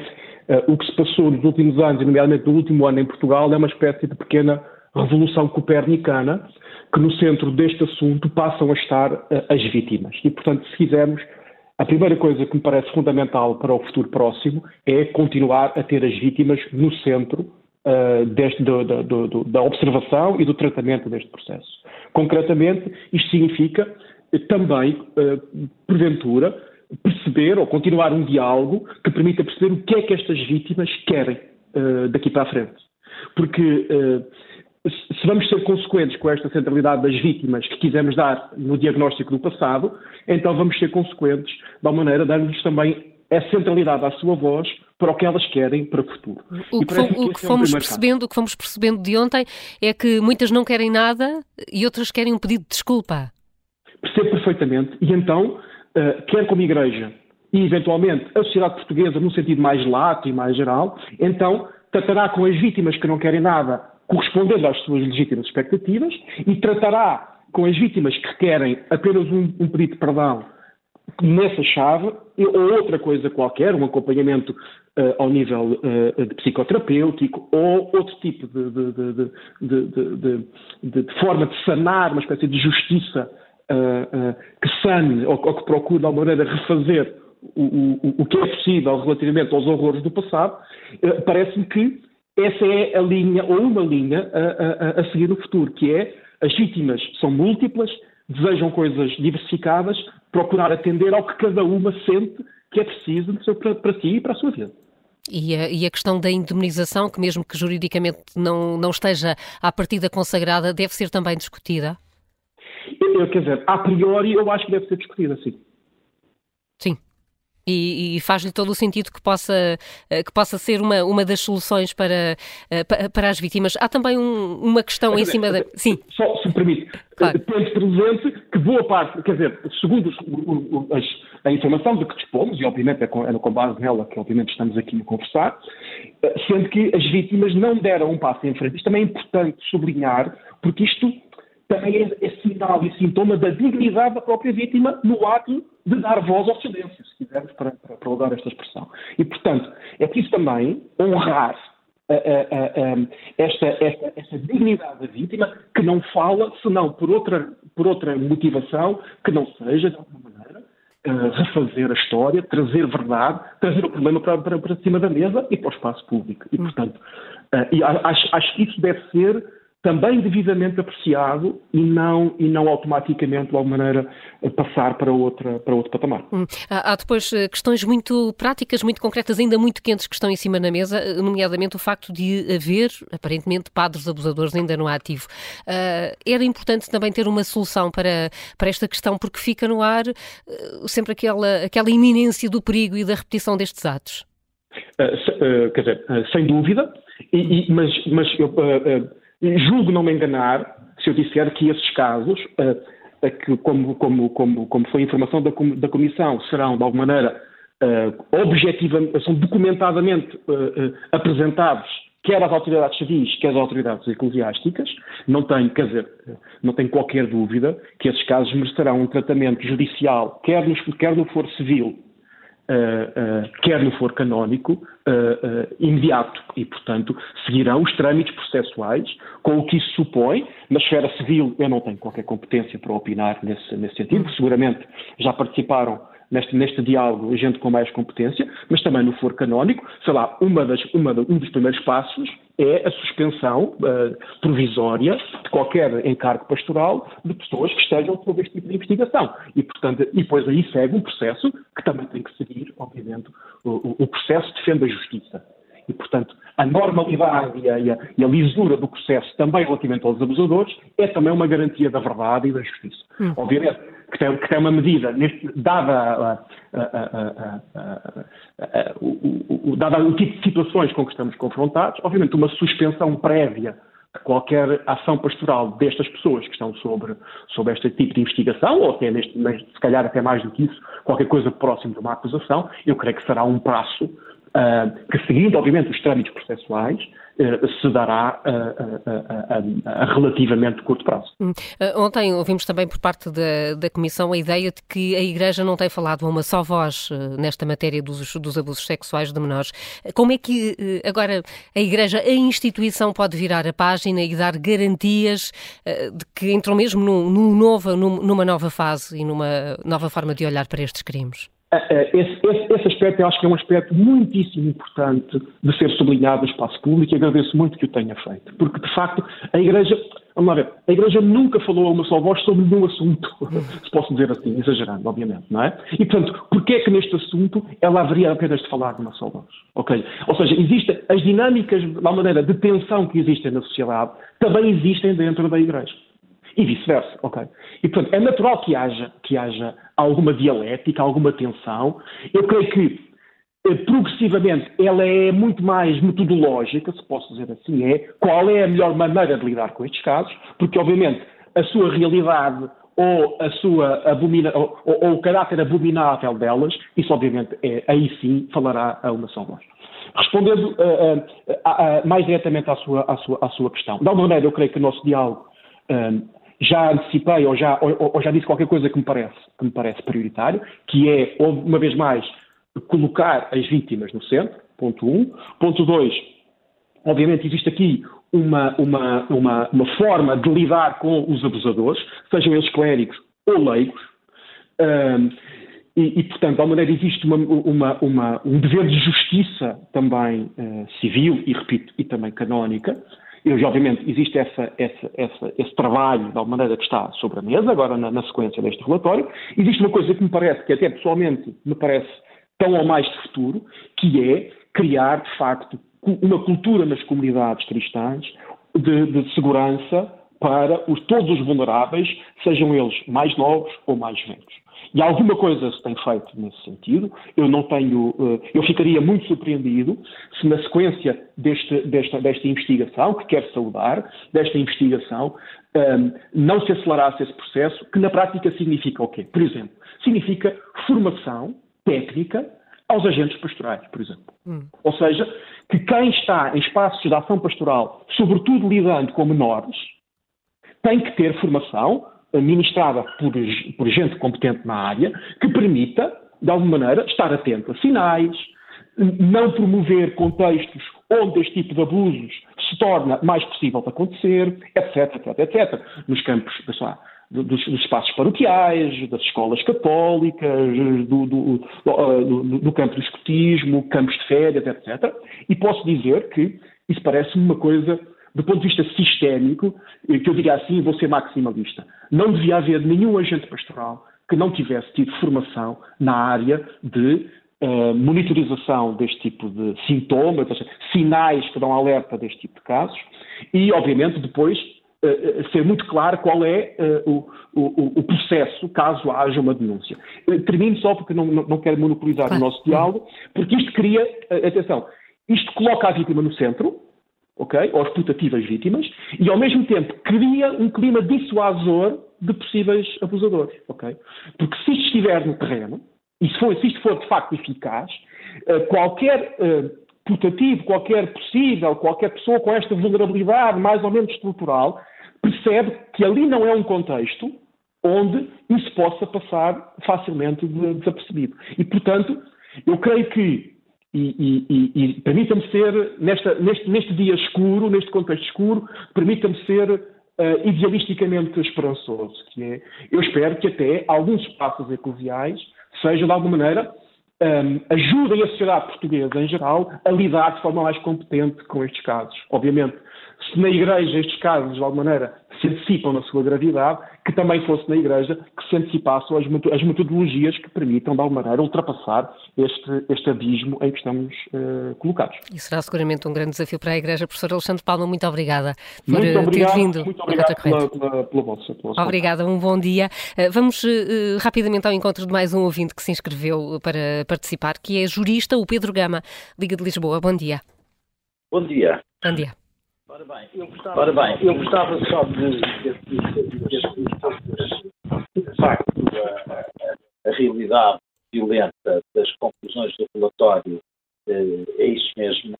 o que se passou nos últimos anos, nomeadamente no último ano em Portugal, é uma espécie de pequena revolução copernicana, que no centro deste assunto passam a estar as vítimas. E, portanto, se quisermos, a primeira coisa que me parece fundamental para o futuro próximo é continuar a ter as vítimas no centro uh, deste, do, do, do, da observação e do tratamento deste processo. Concretamente, isto significa também, eh, porventura, perceber ou continuar um diálogo que permita perceber o que é que estas vítimas querem eh, daqui para a frente. Porque eh, se vamos ser consequentes com esta centralidade das vítimas que quisemos dar no diagnóstico do passado, então vamos ser consequentes da maneira dando-lhes também a centralidade à sua voz para o que elas querem para o futuro. O que, o que fomos é percebendo, o que fomos percebendo de ontem é que muitas não querem nada e outras querem um pedido de desculpa percebo perfeitamente, e então, uh, quer como Igreja e, eventualmente, a sociedade portuguesa, num sentido mais lato e mais geral, então tratará com as vítimas que não querem nada, correspondendo às suas legítimas expectativas, e tratará com as vítimas que querem apenas um, um pedido de perdão nessa chave, ou outra coisa qualquer, um acompanhamento uh, ao nível uh, de psicoterapêutico, ou outro tipo de, de, de, de, forma de sanar, uma espécie de justiça que sane ou, ou, que procure de alguma maneira refazer o, o, o, que é possível relativamente aos horrores do passado, uh, parece-me que essa é a linha, ou uma linha, a, a, a seguir no futuro, que é as vítimas são múltiplas, desejam coisas diversificadas, procurar atender ao que cada uma sente que é preciso para, para si e para a sua vida. E a, e a, questão da indemnização, que mesmo que juridicamente não, não esteja à partida consagrada, deve ser também discutida? Eu, quer dizer, a priori eu acho que deve ser discutida, sim. Sim. E, e faz-lhe todo o sentido que possa, eh, que possa ser uma, uma das soluções para, eh, para as vítimas. Há também um, uma questão em cima da. Sim. Só, se me permite, claro. tendo presente que boa parte, quer dizer, segundo os, as, a informação de que dispomos, e obviamente é com, é com base nela que obviamente estamos aqui a conversar, eh, sendo que as vítimas não deram um passo em frente. Isto também é importante sublinhar, porque isto também é, é sinal e sintoma da dignidade da própria vítima no ato de dar voz ao silêncio, se quisermos, para, para, para usar esta expressão. E, portanto, é preciso também honrar a, a, a, esta, esta, esta, dignidade da vítima que não fala senão por outra, por outra motivação que não seja, de alguma maneira, uh, refazer a história, trazer verdade, trazer o problema para, para, para cima da mesa e para o espaço público. E, portanto, uh, e acho, acho que isso deve ser também devidamente apreciado e não, e não automaticamente, de alguma maneira, passar para, outra, para outro patamar. Hum. Há, depois eh, questões muito práticas, muito concretas, ainda muito quentes que estão em cima na mesa, eh, nomeadamente o facto de haver, aparentemente, padres abusadores ainda no ativo. Uh, era importante também ter uma solução para, para esta questão, porque fica no ar uh, sempre aquela, aquela iminência do perigo e da repetição destes atos. Uh, se, quer dizer, sem dúvida, e, e, mas, mas eu Julgo não me enganar se eu disser que esses casos, uh, que, como, como, como, como foi a informação da, da Comissão, serão, de alguma maneira, uh, objetivamente, são documentadamente uh, apresentados quer às autoridades civis, quer às autoridades eclesiásticas, não tenho, quer dizer, não tenho qualquer dúvida que esses casos merecerão um tratamento judicial, quer no, quer no foro civil, uh, quer no for canónico, uh, imediato e, portanto, seguirão os trâmites processuais com o que isso supõe. Na esfera civil, eu não tenho qualquer competência para opinar nesse, nesse sentido, seguramente já participaram neste, neste diálogo gente com mais competência, mas também no foro canónico, sei lá, uma das, uma um dos primeiros passos é a suspensão uh, provisória de qualquer encargo pastoral de pessoas que estejam sob este tipo de investigação. E, portanto, e depois aí segue um processo que também tem que seguir, obviamente, o, o processo defende a justiça. E, portanto, a normalidade e a, e, a, e a, lisura do processo também relativamente aos abusadores é também uma garantia da verdade e da justiça. Hum. Obviamente que tem, que tem, uma medida, neste, dada, o, dada o tipo de situações com que estamos confrontados, obviamente uma suspensão prévia qualquer ação pastoral destas pessoas que estão sobre, sobre este tipo de investigação, ou até neste, se calhar até mais do que isso, qualquer coisa próximo de uma acusação, eu creio que será um prazo uh, que, seguindo, obviamente, os trâmites processuais, se dará a relativamente curto prazo. Hum. Uh, ontem ouvimos também por parte da, da, Comissão a ideia de que a Igreja não tem falado a uma só voz nesta matéria dos, dos abusos sexuais de menores. Como é que agora a Igreja, a instituição, pode virar a página e dar garantias de que entram mesmo num, num nova, numa nova fase e numa nova forma de olhar para estes crimes? É, é, esse, esse, esse, aspecto eu acho que é um aspecto muitíssimo importante de ser sublinhado no espaço público e agradeço muito que o tenha feito. Porque, de facto, a Igreja, vamos lá ver, a Igreja nunca falou a uma só voz sobre nenhum assunto, (laughs) se posso dizer assim, exagerando, obviamente, não é? E, portanto, porquê é que neste assunto ela haveria apenas de falar de uma só voz? Ok? Ou seja, existem as dinâmicas, da maneira de tensão que existem na sociedade, também existem dentro da Igreja e vice-versa, ok? E, portanto, é natural que haja, que haja alguma dialética, alguma tensão. Eu creio que, eh, progressivamente, ela é muito mais metodológica, se posso dizer assim, é qual é a melhor maneira de lidar com estes casos, porque, obviamente, a sua realidade ou a sua abomina, ou, ou, o caráter abominável delas, isso obviamente é, aí sim falará a uma só voz. Respondendo uh, uh, uh, mais diretamente à sua, à, sua, à sua questão, de alguma maneira eu creio que o nosso diálogo já antecipei ou já, ou, ou já disse qualquer coisa que me, parece, que me parece prioritário, que é, uma vez mais, colocar as vítimas no centro, ponto um. Ponto dois, obviamente existe aqui uma, uma, uma, uma forma de lidar com os abusadores, sejam eles clérigos ou leigos, um, e, e, portanto, alguma maneira existe uma, uma, uma, um dever de justiça também uh, civil e, repito, e também canónica, e, obviamente, existe essa, essa, essa, esse trabalho, de alguma maneira, que está sobre a mesa, agora na, na, sequência deste relatório. Existe uma coisa que me parece, que até pessoalmente me parece tão ou mais de futuro, que é criar, de facto, uma cultura nas comunidades cristãs de, de segurança para os, todos os vulneráveis, sejam eles mais novos ou mais velhos. E alguma coisa se tem feito nesse sentido. Eu não tenho, eh, eu ficaria muito surpreendido se na sequência deste, desta, desta investigação, que quero saudar, desta investigação, ehm, não se acelerasse esse processo, que na prática significa o quê? Por exemplo, significa formação técnica aos agentes pastorais, por exemplo. Hum. Ou seja, que quem está em espaços de ação pastoral, sobretudo lidando com menores, tem que ter formação ministrada por, por gente competente na área, que permita, de alguma maneira, estar atento a sinais, não promover contextos onde este tipo de abusos se torna mais possível de acontecer, etc, etc, etc. Nos campos, pessoal, dos, dos, espaços paroquiais, das escolas católicas, do, do, do, do campo do escotismo, campos de férias, etc. E posso dizer que isso parece-me uma coisa do ponto de vista sistémico, eh, que eu diria assim, vou ser maximalista, não devia haver nenhum agente pastoral que não tivesse tido formação na área de uh, monitorização deste tipo de sintomas, seja, sinais que dão alerta deste tipo de casos, e, obviamente, depois uh, ser muito claro qual é uh, o, o, o, processo caso haja uma denúncia. termino só porque não, não, não quero monopolizar o nosso diálogo, porque isto cria, atenção, isto coloca a vítima no centro, ok? Ou as putativas vítimas, e ao mesmo tempo cria um clima dissuasor de possíveis abusadores, ok? Porque se isto estiver no terreno, e se, for, se isto for de facto eficaz, eh, qualquer uh, putativo, qualquer possível, qualquer pessoa com esta vulnerabilidade mais ou menos estrutural, percebe que ali não é um contexto onde isso possa passar facilmente desapercebido. E, portanto, eu creio que e, e, e permita-me ser, nesta, neste, neste, dia escuro, neste contexto escuro, permita-me ser uh, idealisticamente esperançoso, que é, eu espero que até alguns espaços eclesiais seja, de alguma maneira, um, ajudem a sociedade portuguesa em geral a lidar de forma mais competente com estes casos. Obviamente, se na Igreja estes casos, de alguma maneira, se antecipam na sua gravidade, que também fosse na Igreja que se antecipassem as metodologias que permitam, de alguma maneira, ultrapassar este, este abismo em que estamos uh, colocados. E será seguramente um grande desafio para a Igreja. Professor Alexandre Palma, muito obrigada por muito obrigado, ter vindo. Muito obrigado pela, pela, pela, vossa, pela Obrigada, um bom dia. Uh, vamos uh, rapidamente ao encontro de mais um ouvinte que se inscreveu para participar, que é jurista, o Pedro Gama, Liga de Lisboa. Bom dia. Bom dia. Bom dia. Ora bem, eu gostava, Ora bem, eu gostava só de, de facto, a, realidade violenta das conclusões do relatório eh, é isso mesmo,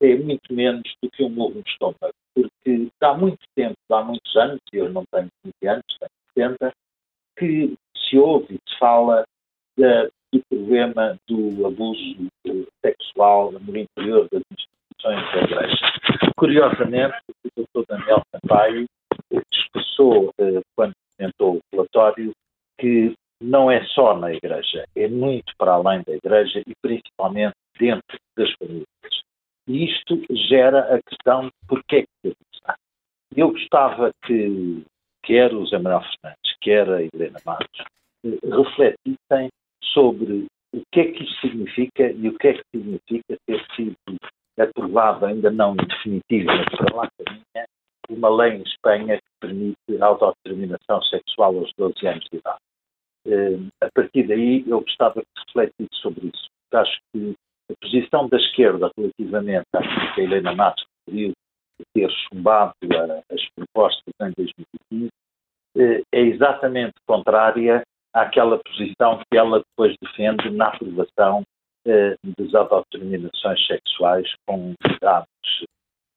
é muito menos do que um morro no estômago, porque há muito tempo, há muitos anos, e eu não tenho 20 anos, tenho 70, que se ouve e se fala da, do problema do abuso sexual no interior das instituições da Igreja. Curiosamente, o Dr. Daniel Sampaio expressou, eh, quando comentou o relatório, que não é só na Igreja, é muito para além da Igreja e principalmente dentro das famílias. E isto gera a questão de porquê é que usar. Eu gostava que quer o Zé Manuel Fernandes, quer a Helena Matos, eh, refletissem sobre o que é que isto significa e o que é que significa ter sido aprovado, ainda não em definitivo, mas para lá caminha, uma lei em Espanha que permite a autodeterminação sexual aos 12 anos de idade. Eh, a partir daí, eu gostava se refletisse sobre isso, acho que a posição da esquerda relativamente à que a Helena Matos referiu de ter chumbado as propostas em 2015 eh, é exatamente contrária àquela posição que ela depois defende na aprovação eh, das autodeterminações sexuais com idades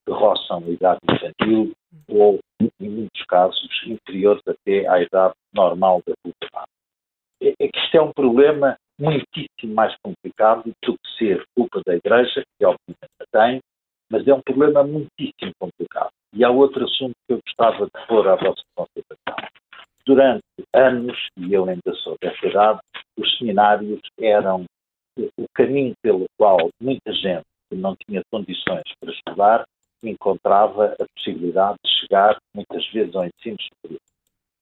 que roçam a idade infantil ou, em muitos casos, inferiores até à idade normal da puberdade. É, é que isto é um problema muitíssimo mais complicado do que ser culpa da Igreja, que obviamente tem, mas é um problema muitíssimo complicado. E há outro assunto que eu gostava de pôr à vossa consideração. Durante anos, e eu ainda sou dessa idade, os seminários eram o caminho pelo qual muita gente que não tinha condições para estudar encontrava a possibilidade de chegar, muitas vezes, ao ensino superior.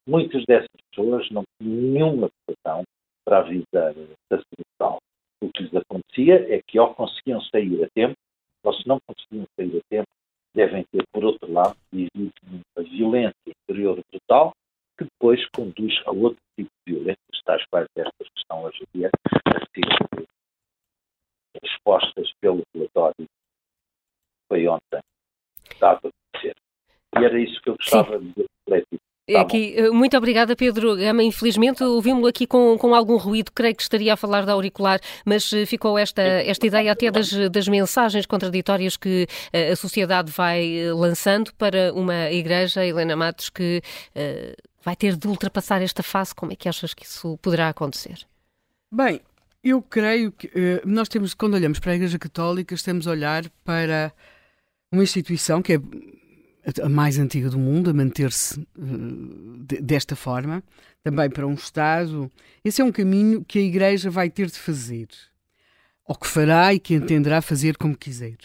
Muitas dessas pessoas não tinham nenhuma preparação para a vida sacerdotal. O que lhes acontecia é que, ou conseguiam sair a tempo, ou se não conseguiam sair a tempo, devem ter, por outro lado, vivido uma violência interior brutal que depois conduz a outro tipo de violências, tais quais estas que estão hoje em dia a ser expostas pelo relatório foi ontem dado a conhecer. E era isso que eu gostava Sim. de refletir. Tá aqui, eh, muito obrigada, Pedro Gama. Infelizmente ouvimos-lo aqui com, com algum ruído, creio que estaria a falar da auricular, mas eh, ficou esta, esta ideia até das, das mensagens contraditórias que eh, a sociedade vai lançando para uma igreja, Helena Matos, que uh, vai ter de ultrapassar esta fase. Como é que achas que isso poderá acontecer? Bem, eu creio que uh, nós temos, quando olhamos para a Igreja Católica, estamos a olhar para uma instituição que é a mais antiga do mundo, a manter-se uh, desta forma, também para um Estado. Esse é um caminho que a Igreja vai ter de fazer, ou que fará e que entenderá fazer como quiser.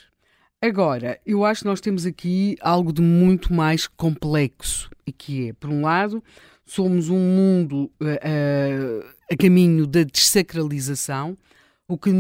Agora, eu acho que nós temos aqui algo de muito mais complexo, e que é, por um lado, somos um mundo uh, a caminho da desacralização o que,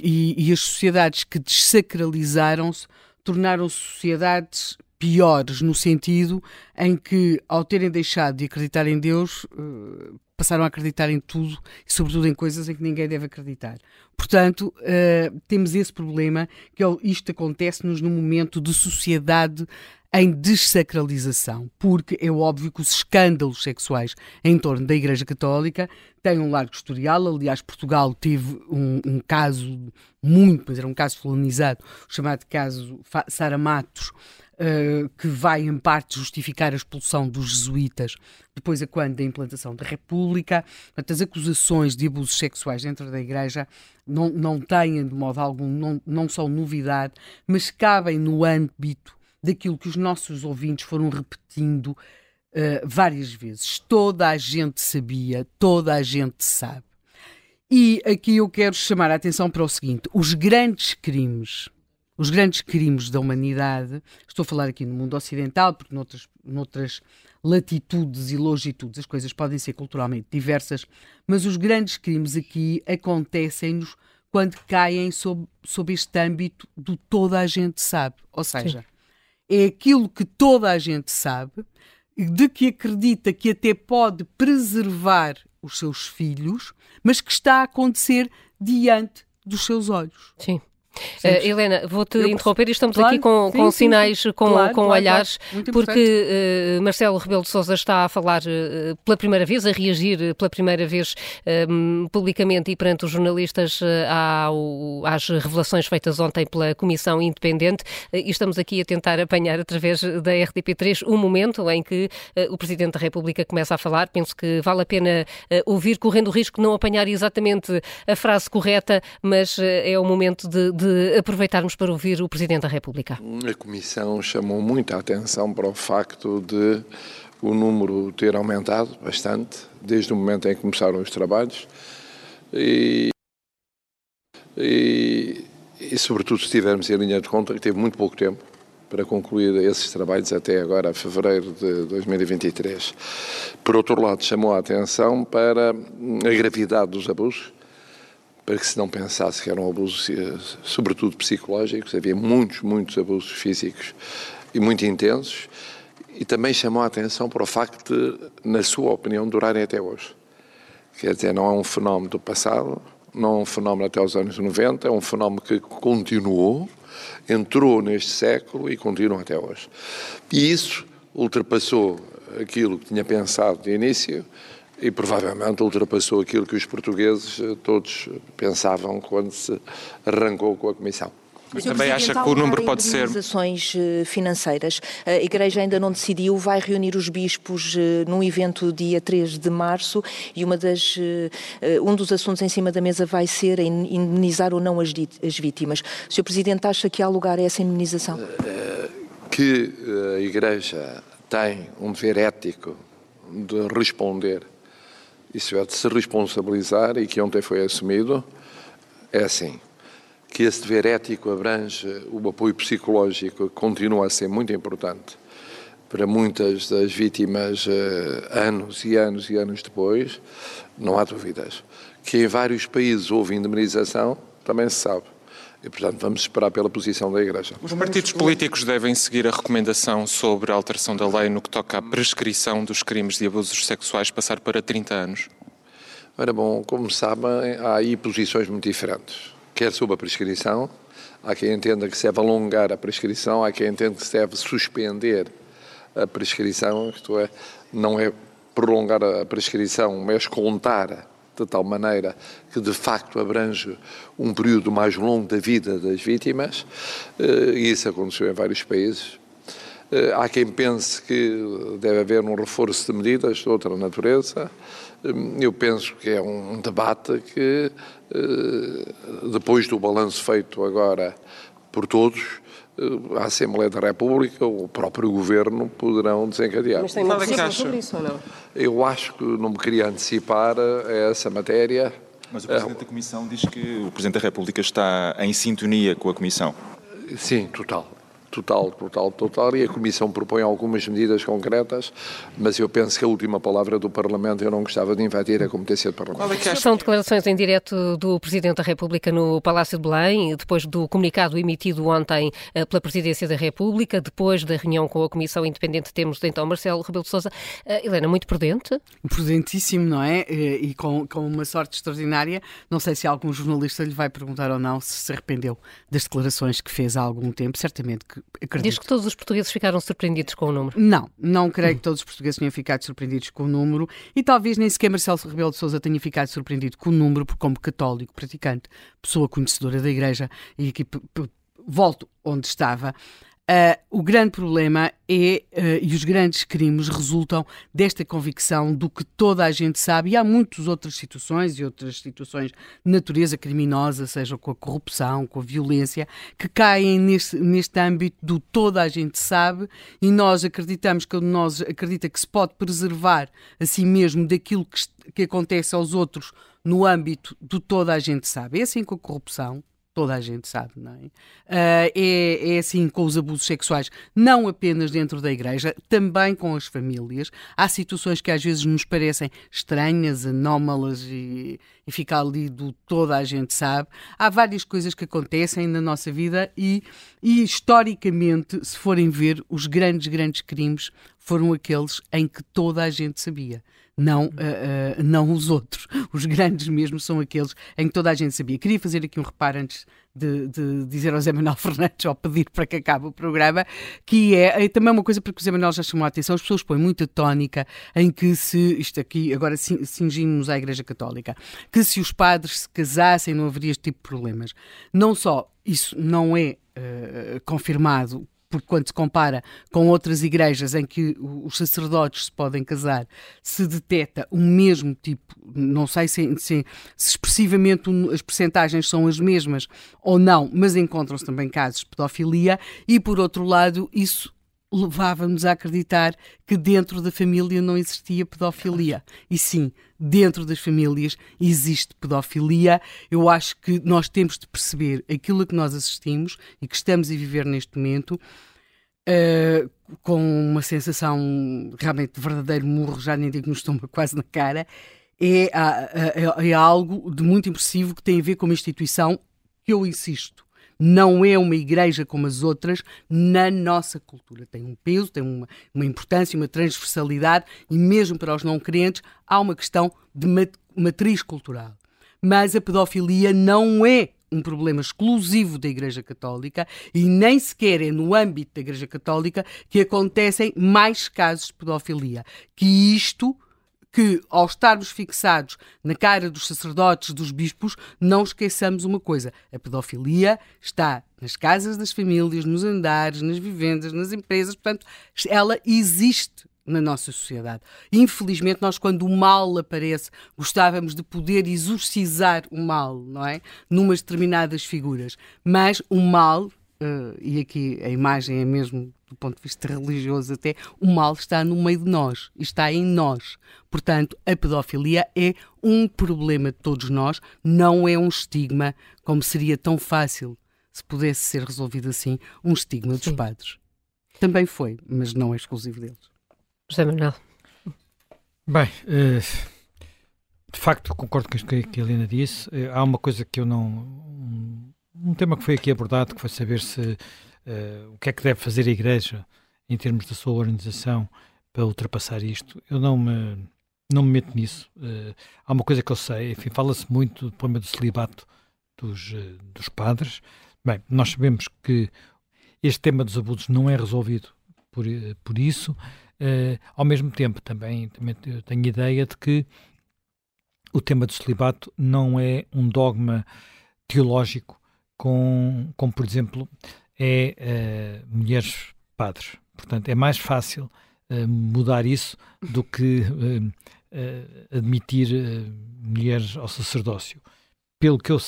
e, e as sociedades que desacralizaram-se tornaram-se sociedades piores, no sentido em que, ao terem deixado de acreditar em Deus, uh, passaram a acreditar em tudo e, sobretudo, em coisas em que ninguém deve acreditar. Portanto, uh, temos esse problema que isto acontece-nos num momento de sociedade em desacralização, porque é óbvio que os escândalos sexuais em torno da Igreja Católica têm um largo historial. Aliás, Portugal teve um, um caso muito, mas era um caso colonizado, chamado caso Sara Matos, uh, que vai em parte justificar a expulsão dos jesuítas depois a quando da implantação da República. Portanto, as acusações de abusos sexuais dentro da Igreja não, não têm, de modo algum, não, não são novidade, mas cabem no âmbito daquilo que os nossos ouvintes foram repetindo uh, várias vezes. Toda a gente sabia, toda a gente sabe. E aqui eu quero chamar a atenção para o seguinte: os grandes crimes, os grandes crimes da humanidade, estou a falar aqui no mundo ocidental, porque noutras, noutras latitudes e longitudes as coisas podem ser culturalmente diversas, mas os grandes crimes aqui acontecem-nos quando caem sob, sob este âmbito do toda a gente sabe. Ou seja, Sim. é aquilo que toda a gente sabe, de que acredita que até pode preservar os seus filhos, mas que está a acontecer diante dos seus olhos. Sim. Uh, Helena, vou-te interromper e estamos claro, aqui com, sim, com sinais, sim. com, claro, com claro, olhares, porque uh, Marcelo Rebelo de Sousa está a falar uh, pela primeira vez, a reagir pela primeira vez publicamente e perante os jornalistas ao, às revelações feitas ontem pela Comissão Independente e estamos aqui a tentar apanhar através da RTP3 um momento em que o Presidente da República começa a falar. Penso que vale a pena ouvir, correndo o risco de não apanhar exatamente a frase correta, mas é o momento de, de de aproveitarmos para ouvir o Presidente da República. A Comissão chamou muita atenção para o facto de o número ter aumentado bastante desde o momento em que começaram os trabalhos e, e, e sobretudo, se tivermos em linha de conta que teve muito pouco tempo para concluir esses trabalhos até agora, fevereiro de 2023. Por outro lado, chamou a atenção para a gravidade dos abusos para que se não pensasse que eram abusos, eh, sobretudo psicológicos, havia muitos, muitos abusos físicos e muito intensos, e também chamou a atenção para o facto de, na sua opinião, durarem até hoje. Quer dizer, não é um fenómeno do passado, não é um fenómeno até os anos 90, é um fenómeno que continuou, entrou neste século e continua até hoje. E isso ultrapassou aquilo que tinha pensado de início, e provavelmente ultrapassou aquilo que os portugueses eh, todos pensavam quando se arrancou com a Comissão. Mas também acha que o número pode ser. Eh, financeiras. A Igreja ainda não decidiu, vai reunir os bispos eh, num evento dia 3 de março e uma das, um dos assuntos em cima da mesa vai ser indemnizar ou não as, as vítimas. O Sr. Presidente acha que há lugar a essa indemnização? Que a Igreja tem um dever ético de responder isso é de se responsabilizar e que ontem foi assumido, é assim, que esse dever ético abrange o apoio psicológico, que continua a ser muito importante para muitas das vítimas eh, anos e anos e anos depois, não há dúvidas. Que em vários países houve indemnização, também se sabe. E, portanto, vamos esperar pela posição da Igreja. Os partidos políticos devem seguir a recomendação sobre a alteração da lei no que toca à prescrição dos crimes de abusos sexuais passar para 30 anos? Ora bom, como sabem, há aí posições muito diferentes. Quer sobre a prescrição, há quem entenda que se deve alongar a prescrição, há quem entenda que se deve suspender a prescrição, isto é, não é prolongar a prescrição, mas contar de tal maneira que de facto abrange um período mais longo da vida das vítimas, eh, e isso aconteceu em vários países. Eh, há quem pense que deve haver um reforço de medidas de outra natureza. Eh, eu penso que é um debate que, depois do balanço feito agora por todos, a Assembleia da República, o próprio Governo poderão desencadear. Mas tem uma decisão sobre isso ou não? Eu acho que não me queria antecipar a essa matéria. Mas o Presidente é, da Comissão diz que o Presidente da República está em sintonia com a Comissão. Sim, total total, total, total, e a Comissão propõe algumas medidas concretas, mas eu penso que a última palavra do Parlamento eu não gostava de invadir a competência do Parlamento. É São declarações em direto do Presidente da República no Palácio de Belém, depois do comunicado emitido ontem eh, pela Presidência da República, depois da reunião com a Comissão Independente, temos então Marcelo Rebelo de Sousa. Uh, Helena, muito prudente? Prudentíssimo, não é? Eh, e com, com uma sorte extraordinária. Não sei se algum jornalista lhe vai perguntar ou não se se arrependeu das declarações que fez há algum tempo. Certamente que acredito. Diz que todos os portugueses ficaram surpreendidos com o número. Não, não creio que todos os portugueses tenham ficado surpreendidos com o número e talvez nem sequer Marcelo Rebelo de Sousa tenha ficado surpreendido com o número, porque como católico, praticante, pessoa conhecedora da Igreja e aqui volto onde estava, Uh, o grande problema é, uh, e os grandes crimes resultam desta convicção do que toda a gente sabe, e há muitas outras situações e outras situações de natureza criminosa, seja com a corrupção, com a violência, que caem neste, neste âmbito do toda a gente sabe, e nós acreditamos que nós acredita que se pode preservar a si mesmo daquilo que, que acontece aos outros no âmbito do toda a gente sabe. É assim com a corrupção, toda a gente sabe, não é? Uh, é? é? assim com os abusos sexuais, não apenas dentro da igreja, também com as famílias. Há situações que às vezes nos parecem estranhas, anómalas e, e fica ali do toda a gente sabe. Há várias coisas que acontecem na nossa vida e, e historicamente, se forem ver, os grandes, grandes crimes foram aqueles em que toda a gente sabia não, uh, uh, não os outros. (laughs) Os grandes mesmo são aqueles em que toda a gente sabia. Queria fazer aqui um reparo antes de, de dizer ao Zé Manuel (laughs) Fernandes, ou pedir para que acabe o programa, que é, é também uma coisa para que o Zé Manuel já chamou a atenção, as pessoas põem muita tónica em que se, isto aqui, agora cingimos à Igreja Católica, que se os padres se casassem não haveria este tipo de problemas. Não só isso não é uh, confirmado porque quando se compara com outras igrejas em que os sacerdotes se podem casar, se detecta o mesmo tipo, não sei se, se, se expressivamente as percentagens são as mesmas ou não, mas encontram-se também casos de pedofilia, e por outro lado, isso levava-nos a acreditar que dentro da família não existia pedofilia. E sim, dentro das famílias existe pedofilia. Eu acho que nós temos de perceber aquilo que nós assistimos e que estamos a viver neste momento. Uh, com uma sensação realmente de verdadeiro murro, já nem digo no estômago, (laughs) quase na cara, é, é, é algo de muito impressivo que tem a ver com uma instituição que eu insisto, não é uma igreja como as outras na nossa cultura. Tem um peso, tem uma, uma importância, uma transversalidade e mesmo para os não crentes há uma questão de matriz cultural. Mas a pedofilia não é um problema exclusivo da Igreja Católica e nem sequer é no âmbito da Igreja Católica que acontecem mais casos de pedofilia. Que isto que, ao estarmos fixados na cara dos sacerdotes, dos bispos, não esqueçamos uma coisa: a pedofilia está nas casas das famílias, nos andares, nas vivendas, nas empresas, portanto, ela existe na nossa sociedade. Infelizmente, nós, quando o mal aparece, gostávamos de poder exorcizar o mal, não é? Numas determinadas figuras. Mas o mal uh, e aqui a imagem é mesmo do ponto de vista religioso até, o mal está no meio de nós, está em nós. Portanto, a pedofilia é um problema de todos nós, não é um estigma, como seria tão fácil se pudesse ser resolvido assim, um estigma dos Sim. padres. Também foi, mas não é exclusivo deles. José Manuel. Bem, uh, de facto concordo com o que a Helena disse. Uh, há uma coisa que eu não um tema que foi aqui abordado, que foi saber se uh, o que é que deve fazer a Igreja em termos da sua organização para ultrapassar isto. Eu não me, não me meto nisso. Uh, há uma coisa que eu sei, enfim, fala-se muito do problema do celibato dos, uh, dos padres. Bem, nós sabemos que este tema dos abusos não é resolvido por, por isso. ao mesmo tempo, também, também tenho ideia de que o tema do celibato não é um dogma teológico com, como por exemplo, é uh, mulheres padres. Portanto, é mais fácil uh, mudar isso do que uh, admitir mulheres ao sacerdócio. Pelo que, eu,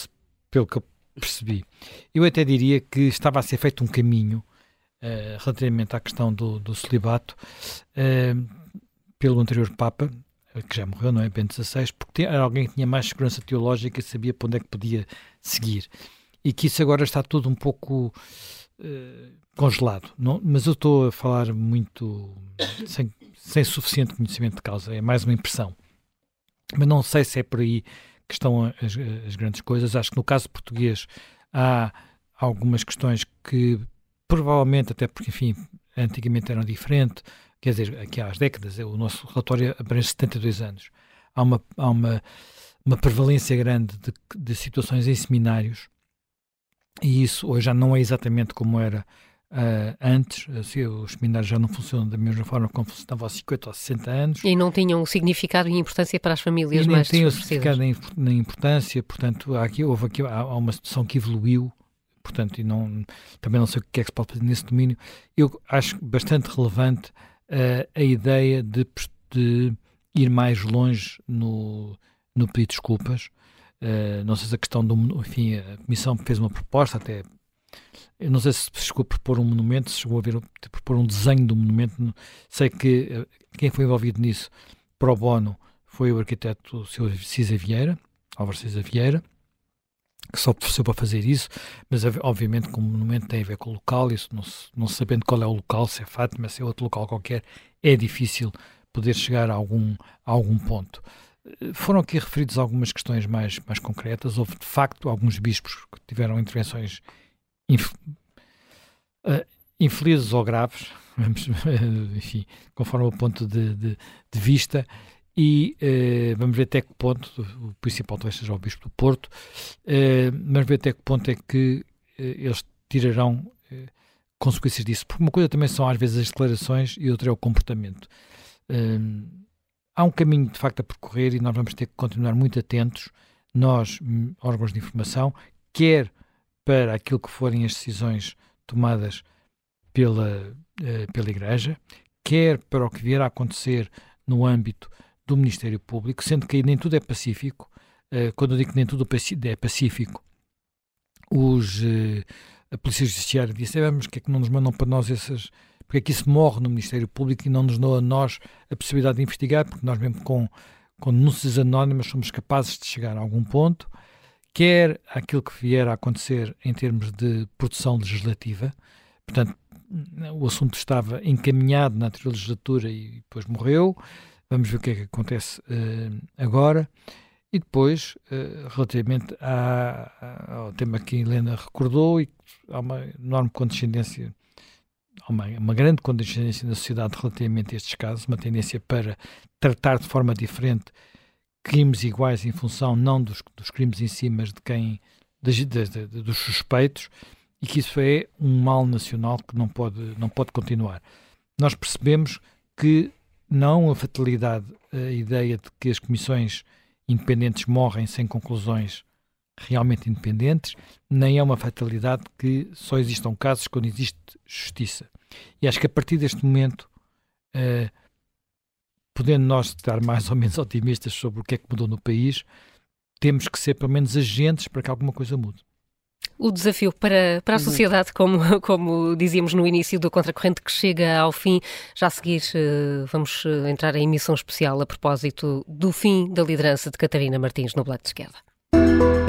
pelo que eu percebi. Eu até diria que estava a ser feito um caminho relativamente à questão do, do celibato pelo anterior Papa, que já morreu, não é? Bento XVI, porque era alguém que tinha mais segurança teológica e sabia para onde é que podia seguir e que isso agora está tudo um pouco uh, congelado. Não? Mas eu estou a falar muito sem, sem suficiente conhecimento de causa, é mais uma impressão. Mas não sei se é por aí que estão as, as grandes coisas. Acho que no caso português há algumas questões que provavelmente, até porque, enfim, antigamente eram diferentes, quer dizer, aqui há as décadas, o nosso relatório abrange 72 anos. Há uma, há uma, uma prevalência grande de, de situações em seminários e isso hoje já não é exatamente como era uh, antes. Assim, os seminários já não funcionam da mesma forma como funcionavam há 50 ou 60 anos. E não tinham significado e importância para as famílias e mais não tinham significado nem importância, portanto, há aqui, houve aqui há uma situação que evoluiu, portanto, e não, também não sei o que é que se pode fazer nesse domínio. Eu acho bastante relevante uh, a ideia de, de ir mais longe no, no pedir desculpas, Uh, não sei se a questão do. Enfim, a Comissão fez uma proposta, até. Eu não sei se chegou a propor um monumento, se chegou a ver, a propor um desenho do monumento. Sei que uh, quem foi envolvido nisso, pro bono, foi o arquiteto Silvio Cisa Vieira, Álvaro César Vieira, que só ofereceu para fazer isso, mas obviamente como o monumento tem a ver com o local, isso não, não sabendo qual é o local, se é Fátima, se é outro local qualquer, é difícil poder chegar a algum, a algum ponto. Foram aqui referidos algumas questões mais, mais concretas. Houve, de facto, alguns bispos que tiveram intervenções inf, uh, infelizes ou graves, (laughs) vamos, enfim, conforme o ponto de, de, de vista, e uh, vamos ver até que ponto, o principal talvez seja o Bispo do Porto, uh, vamos ver até que ponto é que uh, eles tirarão consequências disso, porque uma coisa também são às vezes as declarações e outra é o comportamento. Há um caminho de facto a percorrer e nós vamos ter que continuar muito atentos, nós, hum, órgãos de informação, quer para aquilo que forem as decisões tomadas pela, pela Igreja, quer para o que vier a acontecer no âmbito do Ministério Público, sendo que nem tudo é pacífico. Uh, quando eu digo que nem tudo é pacífico, os, uh, a Polícia Judiciária disse: mas que é que não nos mandam para nós essas. Porque é que isso morre no Ministério Público e não nos dão a nós a possibilidade de investigar, porque nós, mesmo com, com denúncias anónimas, somos capazes de chegar a algum ponto, quer aquilo que vier a acontecer em termos de produção legislativa. Portanto, o assunto estava encaminhado na anterior legislatura e depois morreu. Vamos ver o que é que acontece uh, agora. E depois, uh, relativamente à, ao tema que a Helena recordou, e há uma enorme condescendência, uma, uma grande condescendência na sociedade relativamente a estes casos, uma tendência para tratar de forma diferente crimes iguais em função não dos, dos crimes em si, mas de quem dos suspeitos, e que isso é um mal nacional que não pode, não pode continuar. Nós percebemos que não a fatalidade, a ideia de que as comissões independentes morrem sem conclusões realmente independentes, nem é uma fatalidade que só existam casos quando existe justiça. E acho que a partir deste momento, uh, podendo nós estar mais ou menos (laughs) otimistas sobre o que é que mudou no país, temos que ser pelo menos agentes para que alguma coisa mude o desafio para, para a uhum. sociedade, como, (laughs) como dizíamos no início do Contracorrente, que chega ao fim. Já a seguir eh, vamos eh, entrar em emissão especial a propósito do fim da liderança de Catarina Martins no Black de Esquerda.